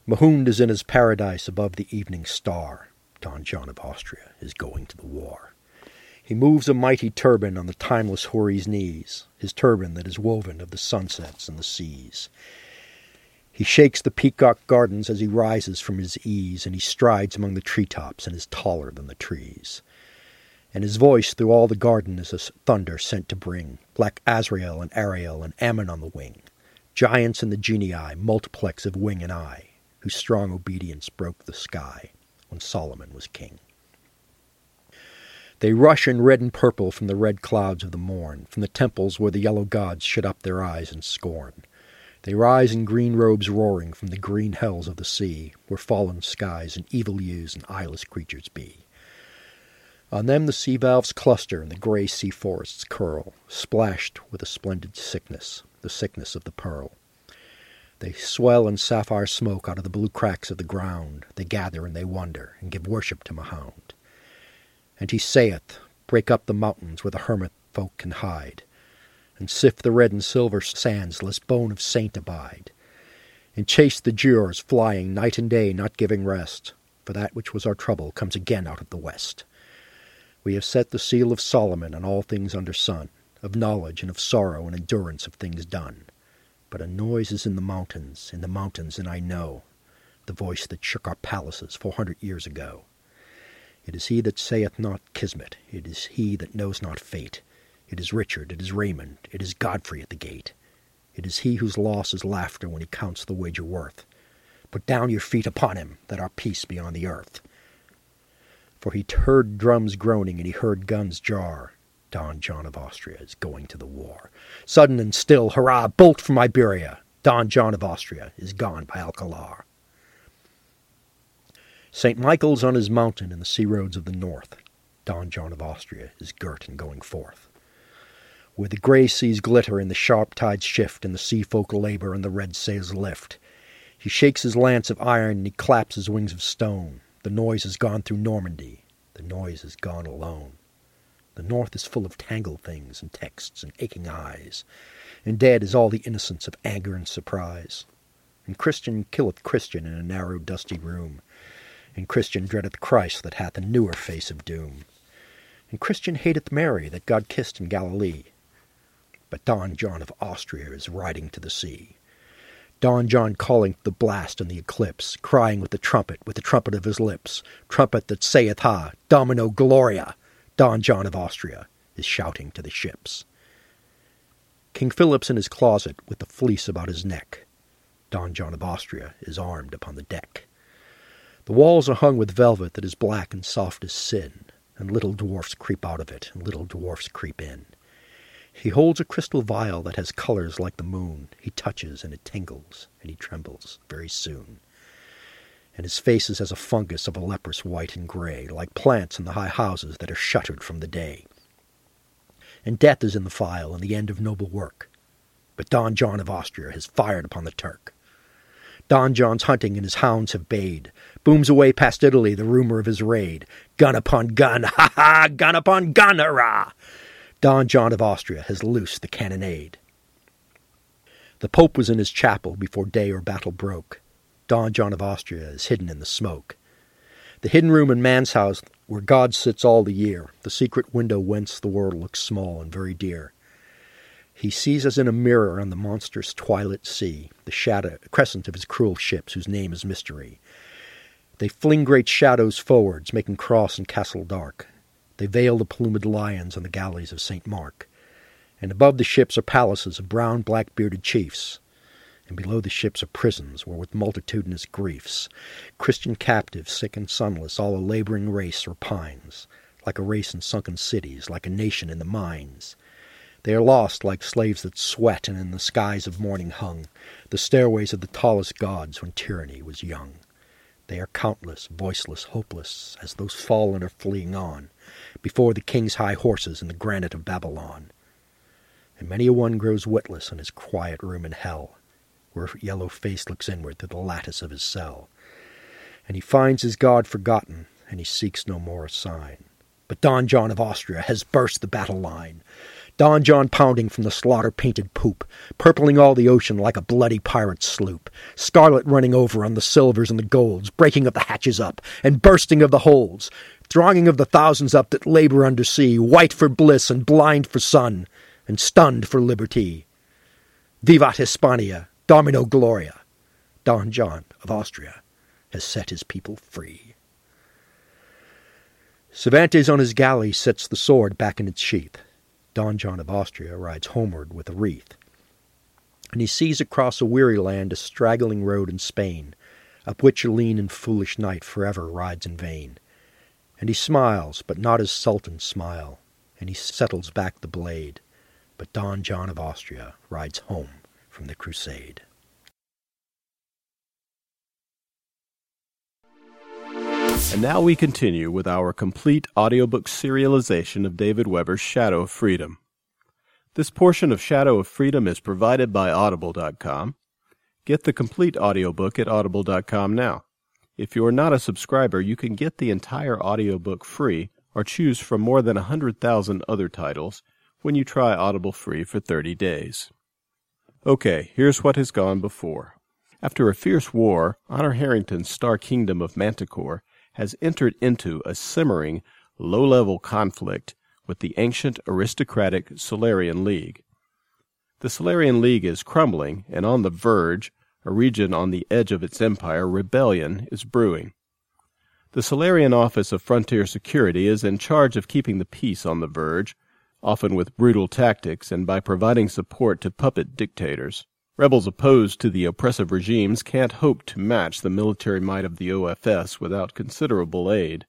Mahound is in his paradise above the evening star. Don John of Austria is going to the war. He moves a mighty turban on the timeless Houri's knees, his turban that is woven of the sunsets and the seas. He shakes the peacock gardens as he rises from his ease, and he strides among the tree tops and is taller than the trees. And his voice through all the garden is a thunder sent to bring Black Azrael and Ariel and Ammon on the wing, giants in the genii, multiplex of wing and eye, whose strong obedience broke the sky when Solomon was king. They rush in red and purple from the red clouds of the morn, from the temples where the yellow gods shut up their eyes in scorn. They rise in green robes roaring from the green hells of the sea, where fallen skies and evil yews and eyeless creatures be. On them the sea valves cluster and the grey sea forests curl, splashed with a splendid sickness, the sickness of the pearl. They swell in sapphire smoke out of the blue cracks of the ground. They gather and they wonder, and give worship to Mahound. And he saith, Break up the mountains where the hermit folk can hide, and sift the red and silver sands, lest bone of saint abide, and chase the Giaours flying night and day, not giving rest, for that which was our trouble comes again out of the west. We have set the seal of Solomon on all things under sun, of knowledge and of sorrow and endurance of things done. But a noise is in the mountains, in the mountains, and I know the voice that shook our palaces four hundred years ago. It is he that saith not Kismet, it is he that knows not fate. It is Richard, it is Raymond, it is Godfrey at the gate. It is he whose loss is laughter when he counts the wager worth. Put down your feet upon him, that our peace be on the earth. For he heard drums groaning, and he heard guns jar. Don John of Austria is going to the war. Sudden and still, hurrah, bolt from Iberia! Don John of Austria is gone by Alcalar. St. Michael's on his mountain in the sea roads of the north. Don John of Austria is girt and going forth. Where the grey seas glitter and the sharp tides shift, and the sea folk labour and the red sails lift, he shakes his lance of iron and he claps his wings of stone. The noise has gone through Normandy, the noise has gone alone. The north is full of tangled things and texts and aching eyes, and dead is all the innocence of anger and surprise. And Christian killeth Christian in a narrow dusty room, and Christian dreadeth Christ that hath a newer face of doom. And Christian hateth Mary that God kissed in Galilee. But Don John of Austria is riding to the sea. Don John calling the blast and the eclipse, crying with the trumpet, with the trumpet of his lips, trumpet that saith ha, Domino Gloria, Don John of Austria is shouting to the ships. King Philip's in his closet with the fleece about his neck. Don John of Austria is armed upon the deck. The walls are hung with velvet that is black and soft as sin, and little dwarfs creep out of it, and little dwarfs creep in. He holds a crystal vial that has colors like the moon. He touches, and it tingles, and he trembles very soon and his face is as a fungus of a leprous white and gray, like plants in the high houses that are shuttered from the day. And death is in the file, and the end of noble work. But Don John of Austria has fired upon the Turk. Don John's hunting and his hounds have bayed. Booms away past Italy the rumor of his raid. Gun upon gun, ha ha! Gun upon gun, hurrah! Don John of Austria has loosed the cannonade. The Pope was in his chapel before day or battle broke. Don John of Austria is hidden in the smoke. The hidden room in man's house where God sits all the year, the secret window whence the world looks small and very dear. He sees as in a mirror on the monstrous twilit sea the shadow crescent of his cruel ships whose name is mystery. They fling great shadows forwards, making cross and castle dark. They veil the plumed lions on the galleys of St. Mark. And above the ships are palaces of brown black bearded chiefs, and below the ships are prisons where with multitudinous griefs Christian captives, sick and sunless, all a labouring race repines, like a race in sunken cities, like a nation in the mines. They are lost like slaves that sweat and in the skies of morning hung the stairways of the tallest gods when tyranny was young. They are countless, voiceless, hopeless, as those fallen are fleeing on before the king's high horses in the granite of Babylon. And many a one grows witless in his quiet room in hell, where yellow face looks inward through the lattice of his cell. And he finds his God forgotten, and he seeks no more a sign. But Don John of Austria has burst the battle line. Don John pounding from the slaughter painted poop, purpling all the ocean like a bloody pirate sloop, scarlet running over on the silvers and the golds, breaking of the hatches up, and bursting of the holds, thronging of the thousands up that labor under sea, white for bliss and blind for sun, and stunned for liberty. Vivat Hispania! Domino Gloria, Don John of Austria, has set his people free. Cervantes on his galley sets the sword back in its sheath. Don John of Austria rides homeward with a wreath. And he sees across a weary land a straggling road in Spain, up which a lean and foolish knight forever rides in vain. And he smiles, but not his sultans smile, and he settles back the blade. But Don John of Austria rides home from the crusade. And now we continue with our complete audiobook serialization of David Weber's Shadow of Freedom. This portion of Shadow of Freedom is provided by Audible.com. Get the complete audiobook at audible.com now. If you are not a subscriber, you can get the entire audiobook free or choose from more than 100,000 other titles when you try Audible free for 30 days. Okay, here's what has gone before. After a fierce war, Honor Harrington's star kingdom of Manticore has entered into a simmering, low level conflict with the ancient aristocratic Solarian League. The Solarian League is crumbling, and on the verge, a region on the edge of its empire, rebellion is brewing. The Solarian Office of Frontier Security is in charge of keeping the peace on the verge, often with brutal tactics and by providing support to puppet dictators. Rebels opposed to the oppressive regimes can't hope to match the military might of the OFS without considerable aid,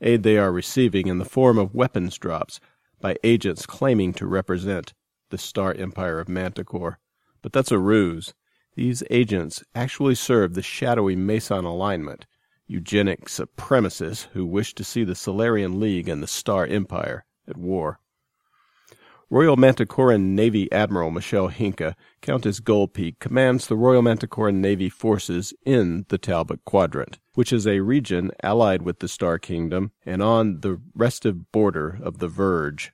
aid they are receiving in the form of weapons drops by agents claiming to represent the Star Empire of Manticore. But that's a ruse. These agents actually serve the shadowy Mesan alignment, eugenic supremacists who wish to see the Solarian League and the Star Empire at war. Royal Manticoran Navy Admiral Michelle Henke, Countess Goldpeak, commands the Royal Manticoran Navy forces in the Talbott Quadrant, which is a region allied with the Star Kingdom and on the restive border of the Verge.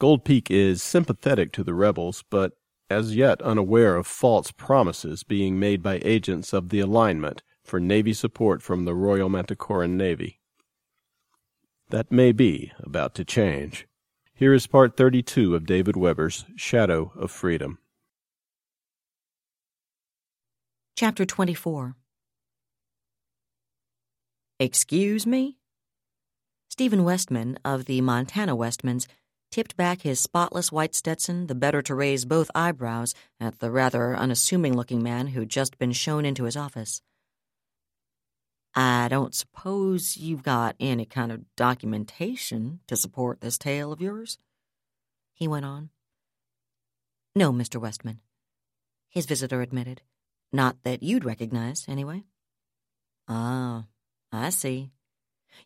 Goldpeak is sympathetic to the rebels, but as yet unaware of false promises being made by agents of the alignment for Navy support from the Royal Manticoran Navy. That may be about to change. Here is part 32 of David Weber's Shadow of Freedom. Chapter 24 Excuse me? Stephen Westman of the Montana Westmans tipped back his spotless white Stetson the better to raise both eyebrows at the rather unassuming looking man who'd just been shown into his office. I don't suppose you've got any kind of documentation to support this tale of yours? He went on. No, Mr. Westman, his visitor admitted. Not that you'd recognize, anyway. Ah, I see.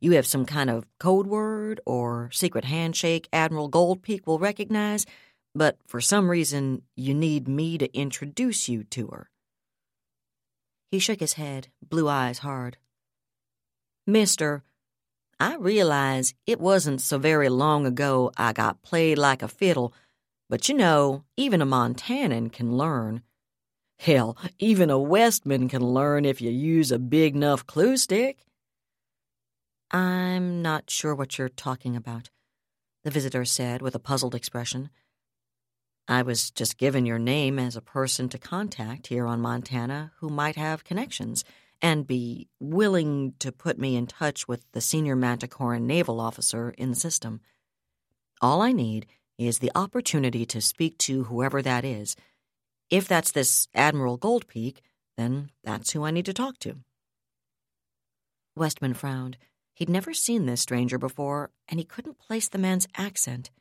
You have some kind of code word or secret handshake Admiral Goldpeak will recognize, but for some reason you need me to introduce you to her. He shook his head, blue eyes hard. Mister, I realize it wasn't so very long ago I got played like a fiddle, but you know, even a Montanan can learn. Hell, even a Westman can learn if you use a big enough clue stick. I'm not sure what you're talking about, the visitor said with a puzzled expression. I was just given your name as a person to contact here on Montana who might have connections and be willing to put me in touch with the senior Manticoran naval officer in the system. All I need is the opportunity to speak to whoever that is. If that's this Admiral Goldpeak, then that's who I need to talk to. Westman frowned. He'd never seen this stranger before, and he couldn't place the man's accent.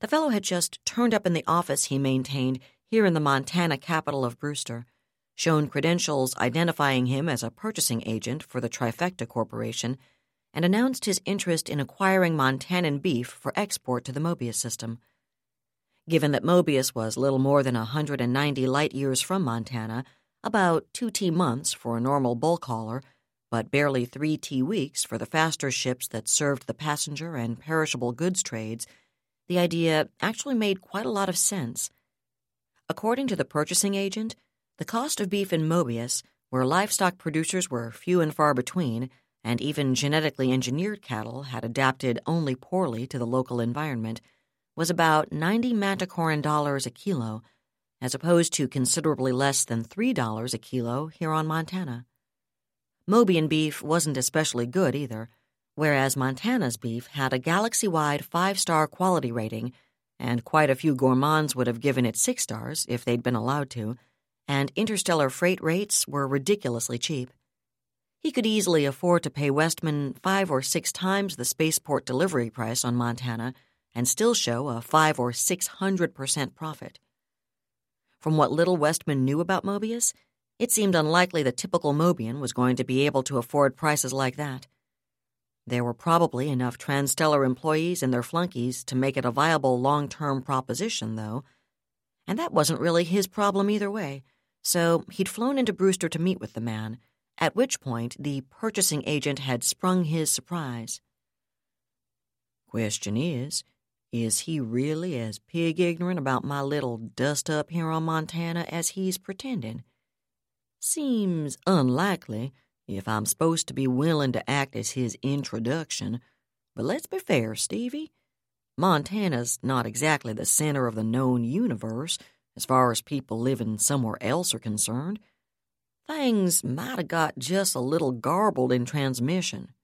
The fellow had just turned up in the office he maintained here in the Montana capital of Brewster shown credentials identifying him as a purchasing agent for the Trifecta Corporation, and announced his interest in acquiring Montanan beef for export to the Mobius system. Given that Mobius was little more than a 190 light years from Montana, about 2 T months for a normal bull hauler, but barely 3 T weeks for the faster ships that served the passenger and perishable goods trades, the idea actually made quite a lot of sense. According to the purchasing agent, the cost of beef in Mobius, where livestock producers were few and far between, and even genetically engineered cattle had adapted only poorly to the local environment, was about 90 Manticoran dollars a kilo, as opposed to considerably less than $3 a kilo here on Montana. Mobian beef wasn't especially good either, whereas Montana's beef had a galaxy wide five star quality rating, and quite a few gourmands would have given it six stars if they'd been allowed to and interstellar freight rates were ridiculously cheap. He could easily afford to pay Westman five or six times the spaceport delivery price on Montana and still show a five or six hundred percent profit. From what little Westman knew about Mobius, it seemed unlikely the typical Mobian was going to be able to afford prices like that. There were probably enough Transtellar employees and their flunkies to make it a viable long term proposition, though, and that wasn't really his problem either way so he'd flown into Brewster to meet with the man, at which point the purchasing agent had sprung his surprise. Question is, is he really as pig ignorant about my little dust up here on Montana as he's pretending? Seems unlikely if I'm supposed to be willing to act as his introduction, but let's be fair, Stevie. Montana's not exactly the center of the known universe as far as people living somewhere else are concerned. Things might have got just a little garbled in transmission.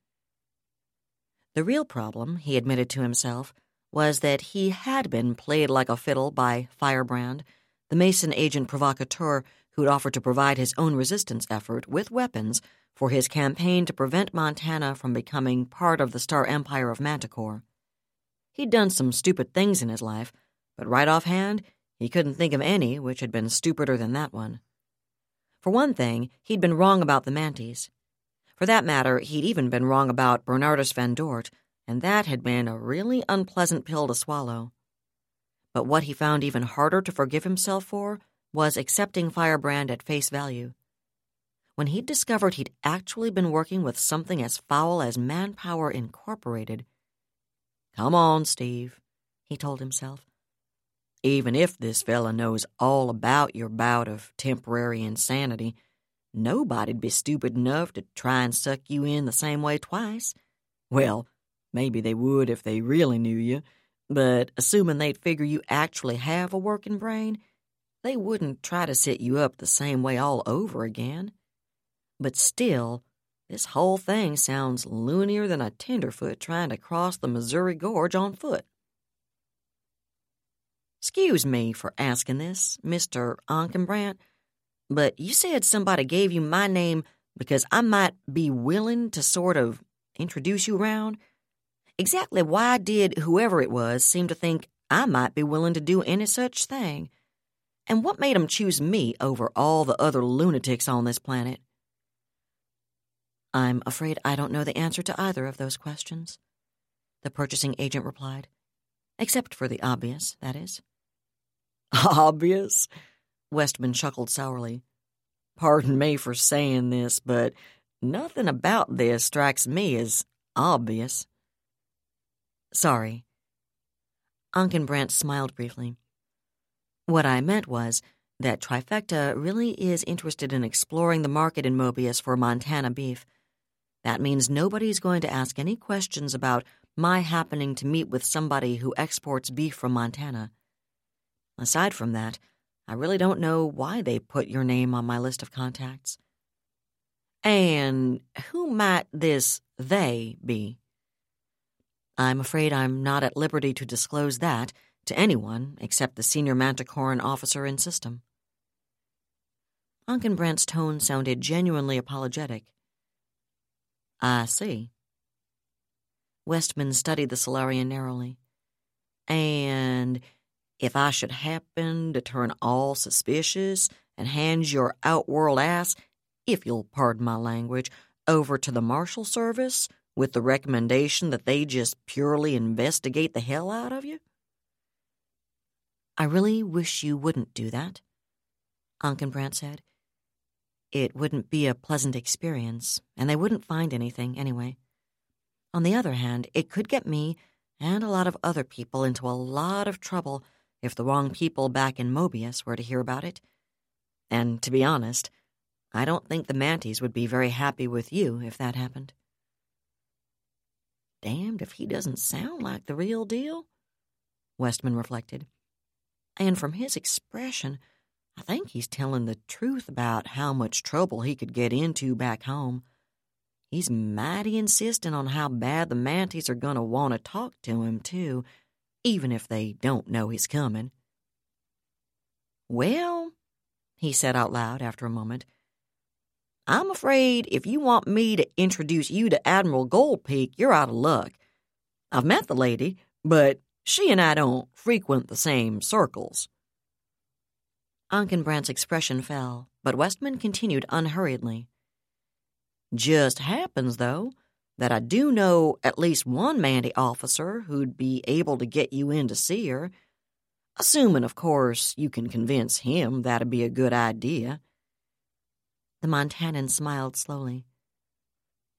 The real problem, he admitted to himself, was that he had been played like a fiddle by Firebrand, the Mesan agent provocateur who'd offered to provide his own resistance effort with weapons for his campaign to prevent Montana from becoming part of the Star Empire of Manticore. He'd done some stupid things in his life, but right offhand, he couldn't think of any which had been stupider than that one. For one thing, he'd been wrong about the Manties. For that matter, he'd even been wrong about Bernardus Van Dort, and that had been a really unpleasant pill to swallow. But what he found even harder to forgive himself for was accepting Firebrand at face value. When he'd discovered he'd actually been working with something as foul as Manpower Incorporated, Come on, Steve, he told himself. Even if this fella knows all about your bout of temporary insanity, nobody'd be stupid enough to try and suck you in the same way twice. Well, maybe they would if they really knew you, but assuming they'd figure you actually have a working brain, they wouldn't try to set you up the same way all over again. But still, this whole thing sounds loonier than a tenderfoot trying to cross the Missouri Gorge on foot. Excuse me for asking this, Mr. Ankenbrandt, but you said somebody gave you my name because I might be willing to sort of introduce you around. Exactly why did whoever it was seem to think I might be willing to do any such thing? And what made 'em choose me over all the other lunatics on this planet? I'm afraid I don't know the answer to either of those questions, the purchasing agent replied. Except for the obvious, that is. Obvious? Westman chuckled sourly. Pardon me for saying this, but nothing about this strikes me as obvious. Sorry. Ankenbrandt smiled briefly. What I meant was that Trifecta really is interested in exploring the market in Mobius for Montana beef. That means nobody's going to ask any questions about my happening to meet with somebody who exports beef from Montana. Aside from that, I really don't know why they put your name on my list of contacts. And who might this they be? I'm afraid I'm not at liberty to disclose that to anyone except the senior Manticoran officer in system. Ankenbrandt's tone sounded genuinely apologetic. I see. Westman studied the Solarian narrowly. And if I should happen to turn all suspicious and hand your outworld ass, if you'll pardon my language, over to the Marshal Service with the recommendation that they just purely investigate the hell out of you? I really wish you wouldn't do that, Ankenbrandt said. It wouldn't be a pleasant experience, and they wouldn't find anything anyway. On the other hand, it could get me and a lot of other people into a lot of trouble if the wrong people back in Mobius were to hear about it. And to be honest, I don't think the Manties would be very happy with you if that happened. Damned if he doesn't sound like the real deal, Westman reflected. And from his expression, I think he's telling the truth about how much trouble he could get into back home. He's mighty insistent on how bad the Manties are going to want to talk to him, too, even if they don't know he's coming. Well, he said out loud after a moment, I'm afraid if you want me to introduce you to Admiral Goldpeak, you're out of luck. I've met the lady, but she and I don't frequent the same circles. Ankenbrandt's expression fell, but Westman continued unhurriedly. Just happens, though, that I do know at least one Manty officer who'd be able to get you in to see her. Assuming, of course, you can convince him that'd be a good idea. The Montanan smiled slowly.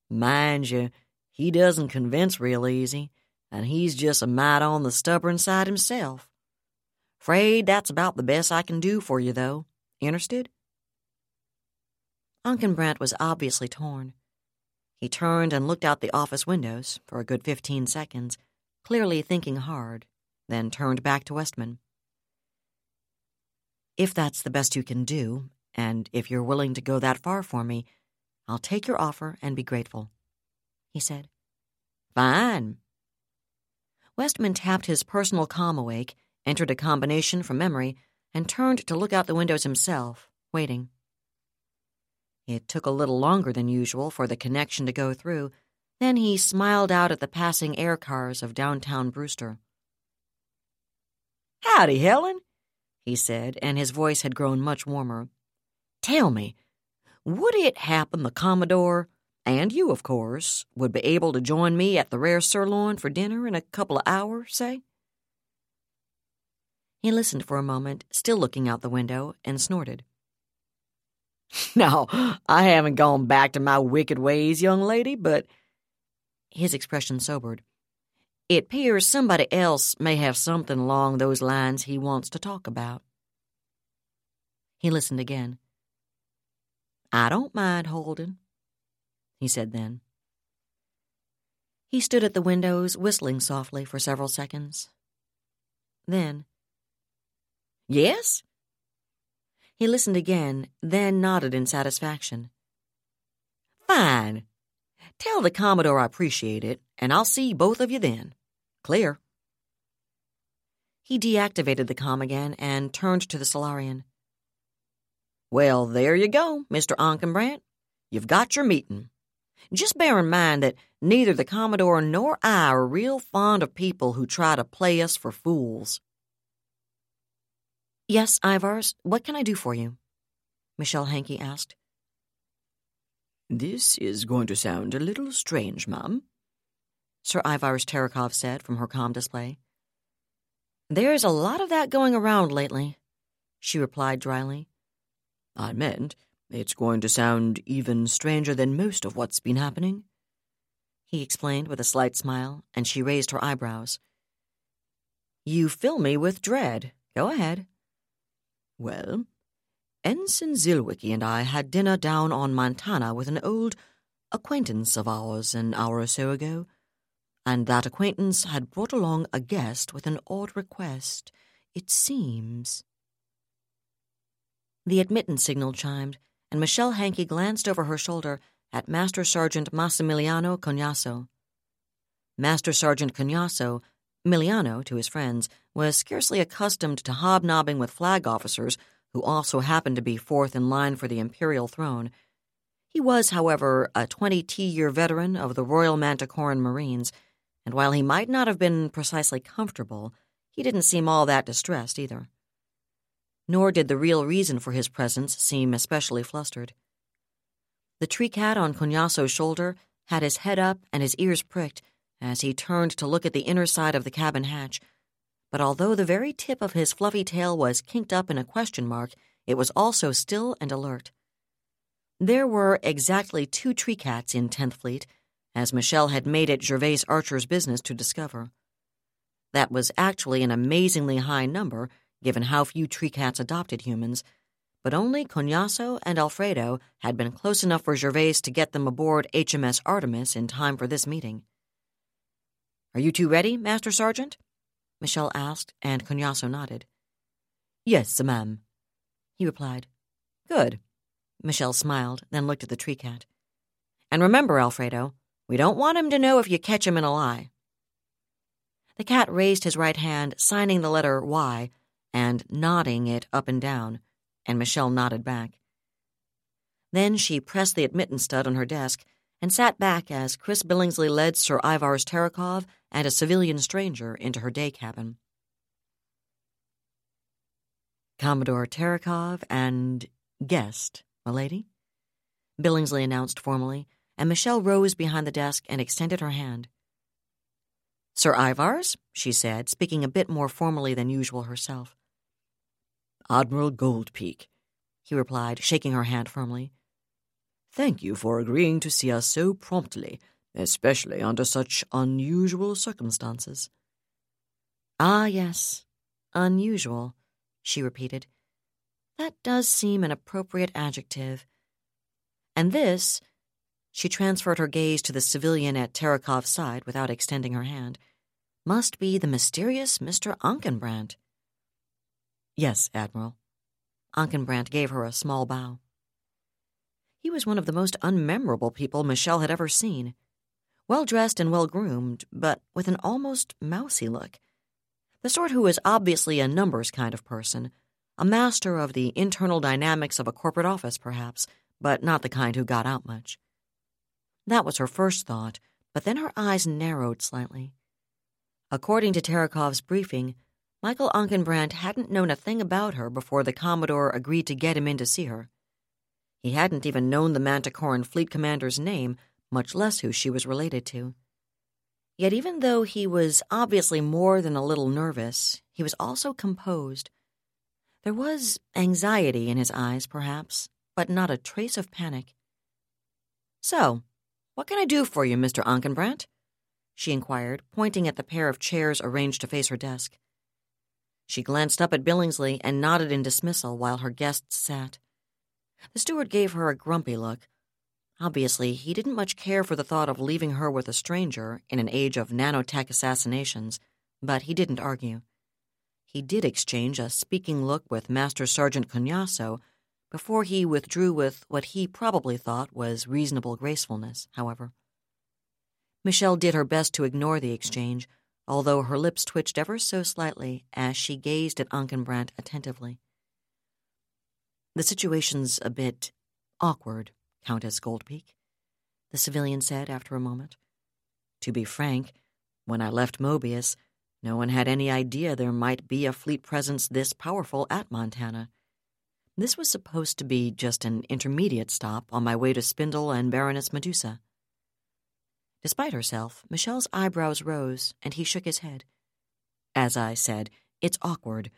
Mind you, he doesn't convince real easy, and he's just a mite on the stubborn side himself. Afraid that's about the best I can do for you, though. Interested? Brant was obviously torn. He turned and looked out the office windows for a good fifteen seconds, clearly thinking hard, then turned back to Westman. If that's the best you can do, and if you're willing to go that far for me, I'll take your offer and be grateful, he said. Fine. Westman tapped his personal com awake, entered a combination from memory, and turned to look out the windows himself, waiting. It took a little longer than usual for the connection to go through. Then he smiled out at the passing air cars of downtown Brewster. Howdy, Helen he said, and his voice had grown much warmer. Tell me, would it happen the Commodore, and you, of course, would be able to join me at the rare sirloin for dinner in a couple of hours, say? He listened for a moment, still looking out the window, and snorted. No, I haven't gone back to my wicked ways, young lady, but. His expression sobered. It appears somebody else may have something along those lines he wants to talk about. He listened again. I don't mind Holden, he said then. He stood at the windows, whistling softly for several seconds. Then, Yes? He listened again, then nodded in satisfaction. Fine. Tell the Commodore I appreciate it, and I'll see both of you then. Clear. He deactivated the com again and turned to the Solarian. Well, there you go, Mr. Ankenbrandt. You've got your meeting. Just bear in mind that neither the Commodore nor I are real fond of people who try to play us for fools. Yes, Aivars, what can I do for you? Michelle Henke asked. This is going to sound a little strange, ma'am, Sir Aivars Terekhov said from her com display. There's a lot of that going around lately, she replied dryly. I meant it's going to sound even stranger than most of what's been happening. He explained with a slight smile, and she raised her eyebrows. You fill me with dread. Go ahead. Well, Ensign Zilwicki and I had dinner down on Montana with an old acquaintance of ours an hour or so ago and that acquaintance had brought along a guest with an odd request, it seems. The admittance signal chimed, and Michelle Henke glanced over her shoulder at Master Sergeant Massimiliano Cognasso. Master Sergeant Cognasso, Miliano to his friends, was scarcely accustomed to hobnobbing with flag officers who also happened to be fourth in line for the imperial throne. He was, however, a 20 year veteran of the Royal Manticoran Marines and while he might not have been precisely comfortable, he didn't seem all that distressed either. Nor did the real reason for his presence seem especially flustered. The tree cat on Cognasso's shoulder had his head up and his ears pricked as he turned to look at the inner side of the cabin hatch, but although the very tip of his fluffy tail was kinked up in a question mark, it was also still and alert. There were exactly two tree cats in 10th Fleet, as Michelle had made it Gervais Archer's business to discover. That was actually an amazingly high number, given how few tree cats adopted humans, but only Cognasso and Alfredo had been close enough for Gervais to get them aboard HMS Artemis in time for this meeting. Are you two ready, Master Sergeant? Michelle asked, and Cognasso nodded. Yes, ma'am, he replied. Good. Michelle smiled, then looked at the tree cat. And remember, Alfredo, we don't want him to know if you catch him in a lie. The cat raised his right hand, signing the letter Y and nodding it up and down, and Michelle nodded back. Then she pressed the admittance stud on her desk and sat back as Chris Billingsley led Sir Aivars Terekhov and a civilian stranger into her day cabin. Commodore Terekhov and guest, milady? Billingsley announced formally and Michelle rose behind the desk and extended her hand. Sir Aivars, she said, speaking a bit more formally than usual herself. Admiral Goldpeak, he replied, shaking her hand firmly. Thank you for agreeing to see us so promptly, especially under such unusual circumstances. Ah, yes, unusual, she repeated. That does seem an appropriate adjective. And this, she transferred her gaze to the civilian at Terekhov's side without extending her hand, must be the mysterious Mr. Ankenbrandt. Yes, Admiral. Ankenbrandt gave her a small bow. He was one of the most unmemorable people Michelle had ever seen. Well dressed and well groomed, but with an almost mousy look. The sort who was obviously a numbers kind of person, a master of the internal dynamics of a corporate office, perhaps, but not the kind who got out much. That was her first thought, but then her eyes narrowed slightly. According to Terekhov's briefing, Michael Ankenbrandt hadn't known a thing about her before the Commodore agreed to get him in to see her. He hadn't even known the Manticoran fleet commander's name, much less who she was related to. Yet even though he was obviously more than a little nervous, he was also composed. There was anxiety in his eyes, perhaps, but not a trace of panic. So, what can I do for you, Mr. Ankenbrandt? she inquired, pointing at the pair of chairs arranged to face her desk. She glanced up at Billingsley and nodded in dismissal while her guests sat. The steward gave her a grumpy look. Obviously, he didn't much care for the thought of leaving her with a stranger in an age of nanotech assassinations, but he didn't argue. He did exchange a speaking look with Master Sergeant Cognasso before he withdrew with what he probably thought was reasonable gracefulness, however. Michelle did her best to ignore the exchange, although her lips twitched ever so slightly as she gazed at Ankenbrandt attentively. The situation's a bit awkward, Countess Goldpeak, the civilian said after a moment. To be frank, when I left Mobius, no one had any idea there might be a fleet presence this powerful at Montana. This was supposed to be just an intermediate stop on my way to Spindle and Baroness Medusa. Despite herself, Michelle's eyebrows rose, and he shook his head. As I said, it's awkward.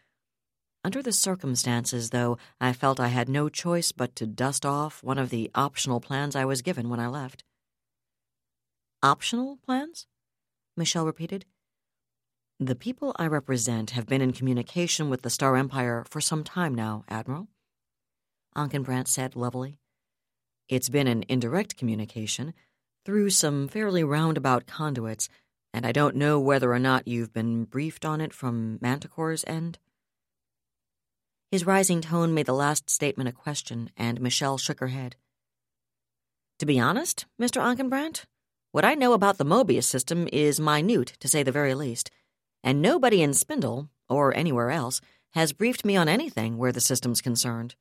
Under the circumstances, though, I felt I had no choice but to dust off one of the optional plans I was given when I left. Optional plans? Michelle repeated. The people I represent have been in communication with the Star Empire for some time now, Admiral. Ankenbrandt said levelly. It's been an indirect communication through some fairly roundabout conduits, and I don't know whether or not you've been briefed on it from Manticore's end. His rising tone made the last statement a question, and Michelle shook her head. To be honest, Mr. Ankenbrandt, what I know about the Mobius system is minute, to say the very least, and nobody in Spindle, or anywhere else, has briefed me on anything where the system's concerned.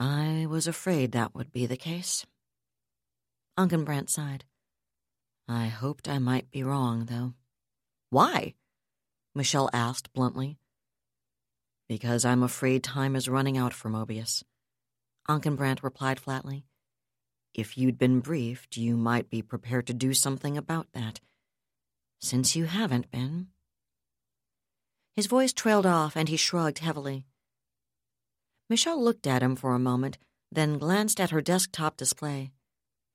I was afraid that would be the case. Ankenbrandt sighed. I hoped I might be wrong, though. Why? Michelle asked bluntly. Because I'm afraid time is running out for Mobius. Ankenbrandt replied flatly. If you'd been briefed, you might be prepared to do something about that. Since you haven't been. His voice trailed off, and he shrugged heavily. Michelle looked at him for a moment, then glanced at her desktop display.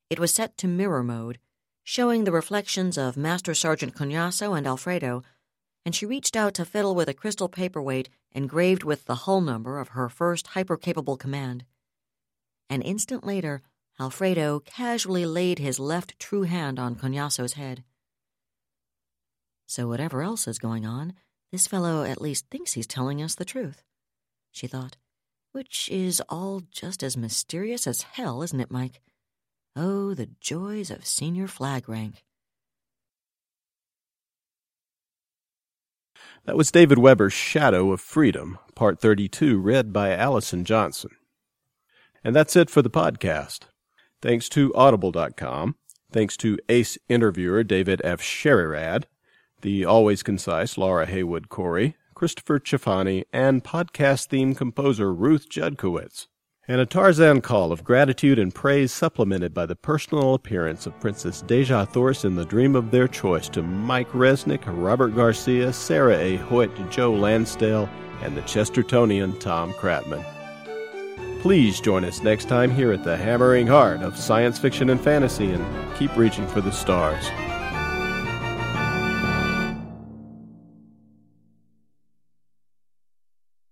It was set to mirror mode, showing the reflections of Master Sergeant Cognasso and Alfredo and she reached out to fiddle with a crystal paperweight engraved with the hull number of her first hyper-capable command. An instant later, Alfredo casually laid his left true hand on Cognasso's head. So whatever else is going on, this fellow at least thinks he's telling us the truth, she thought. Which is all just as mysterious as hell, isn't it, Mike? Oh, the joys of senior flag rank. That was David Weber's Shadow of Freedom, Part 32, read by Allison Johnson. And that's it for the podcast. Thanks to Audible.com. Thanks to ace interviewer David Afsharirad, the always concise Laura Haywood Cory, Christopher Chifani, and podcast theme composer Ruth Judkowitz and a Tarzan call of gratitude and praise supplemented by the personal appearance of Princess Dejah Thoris in the dream of their choice to Mike Resnick, Robert Garcia, Sarah A. Hoyt, Joe Lansdale, and the Chestertonian Tom Kratman. Please join us next time here at the hammering heart of science fiction and fantasy and keep reaching for the stars.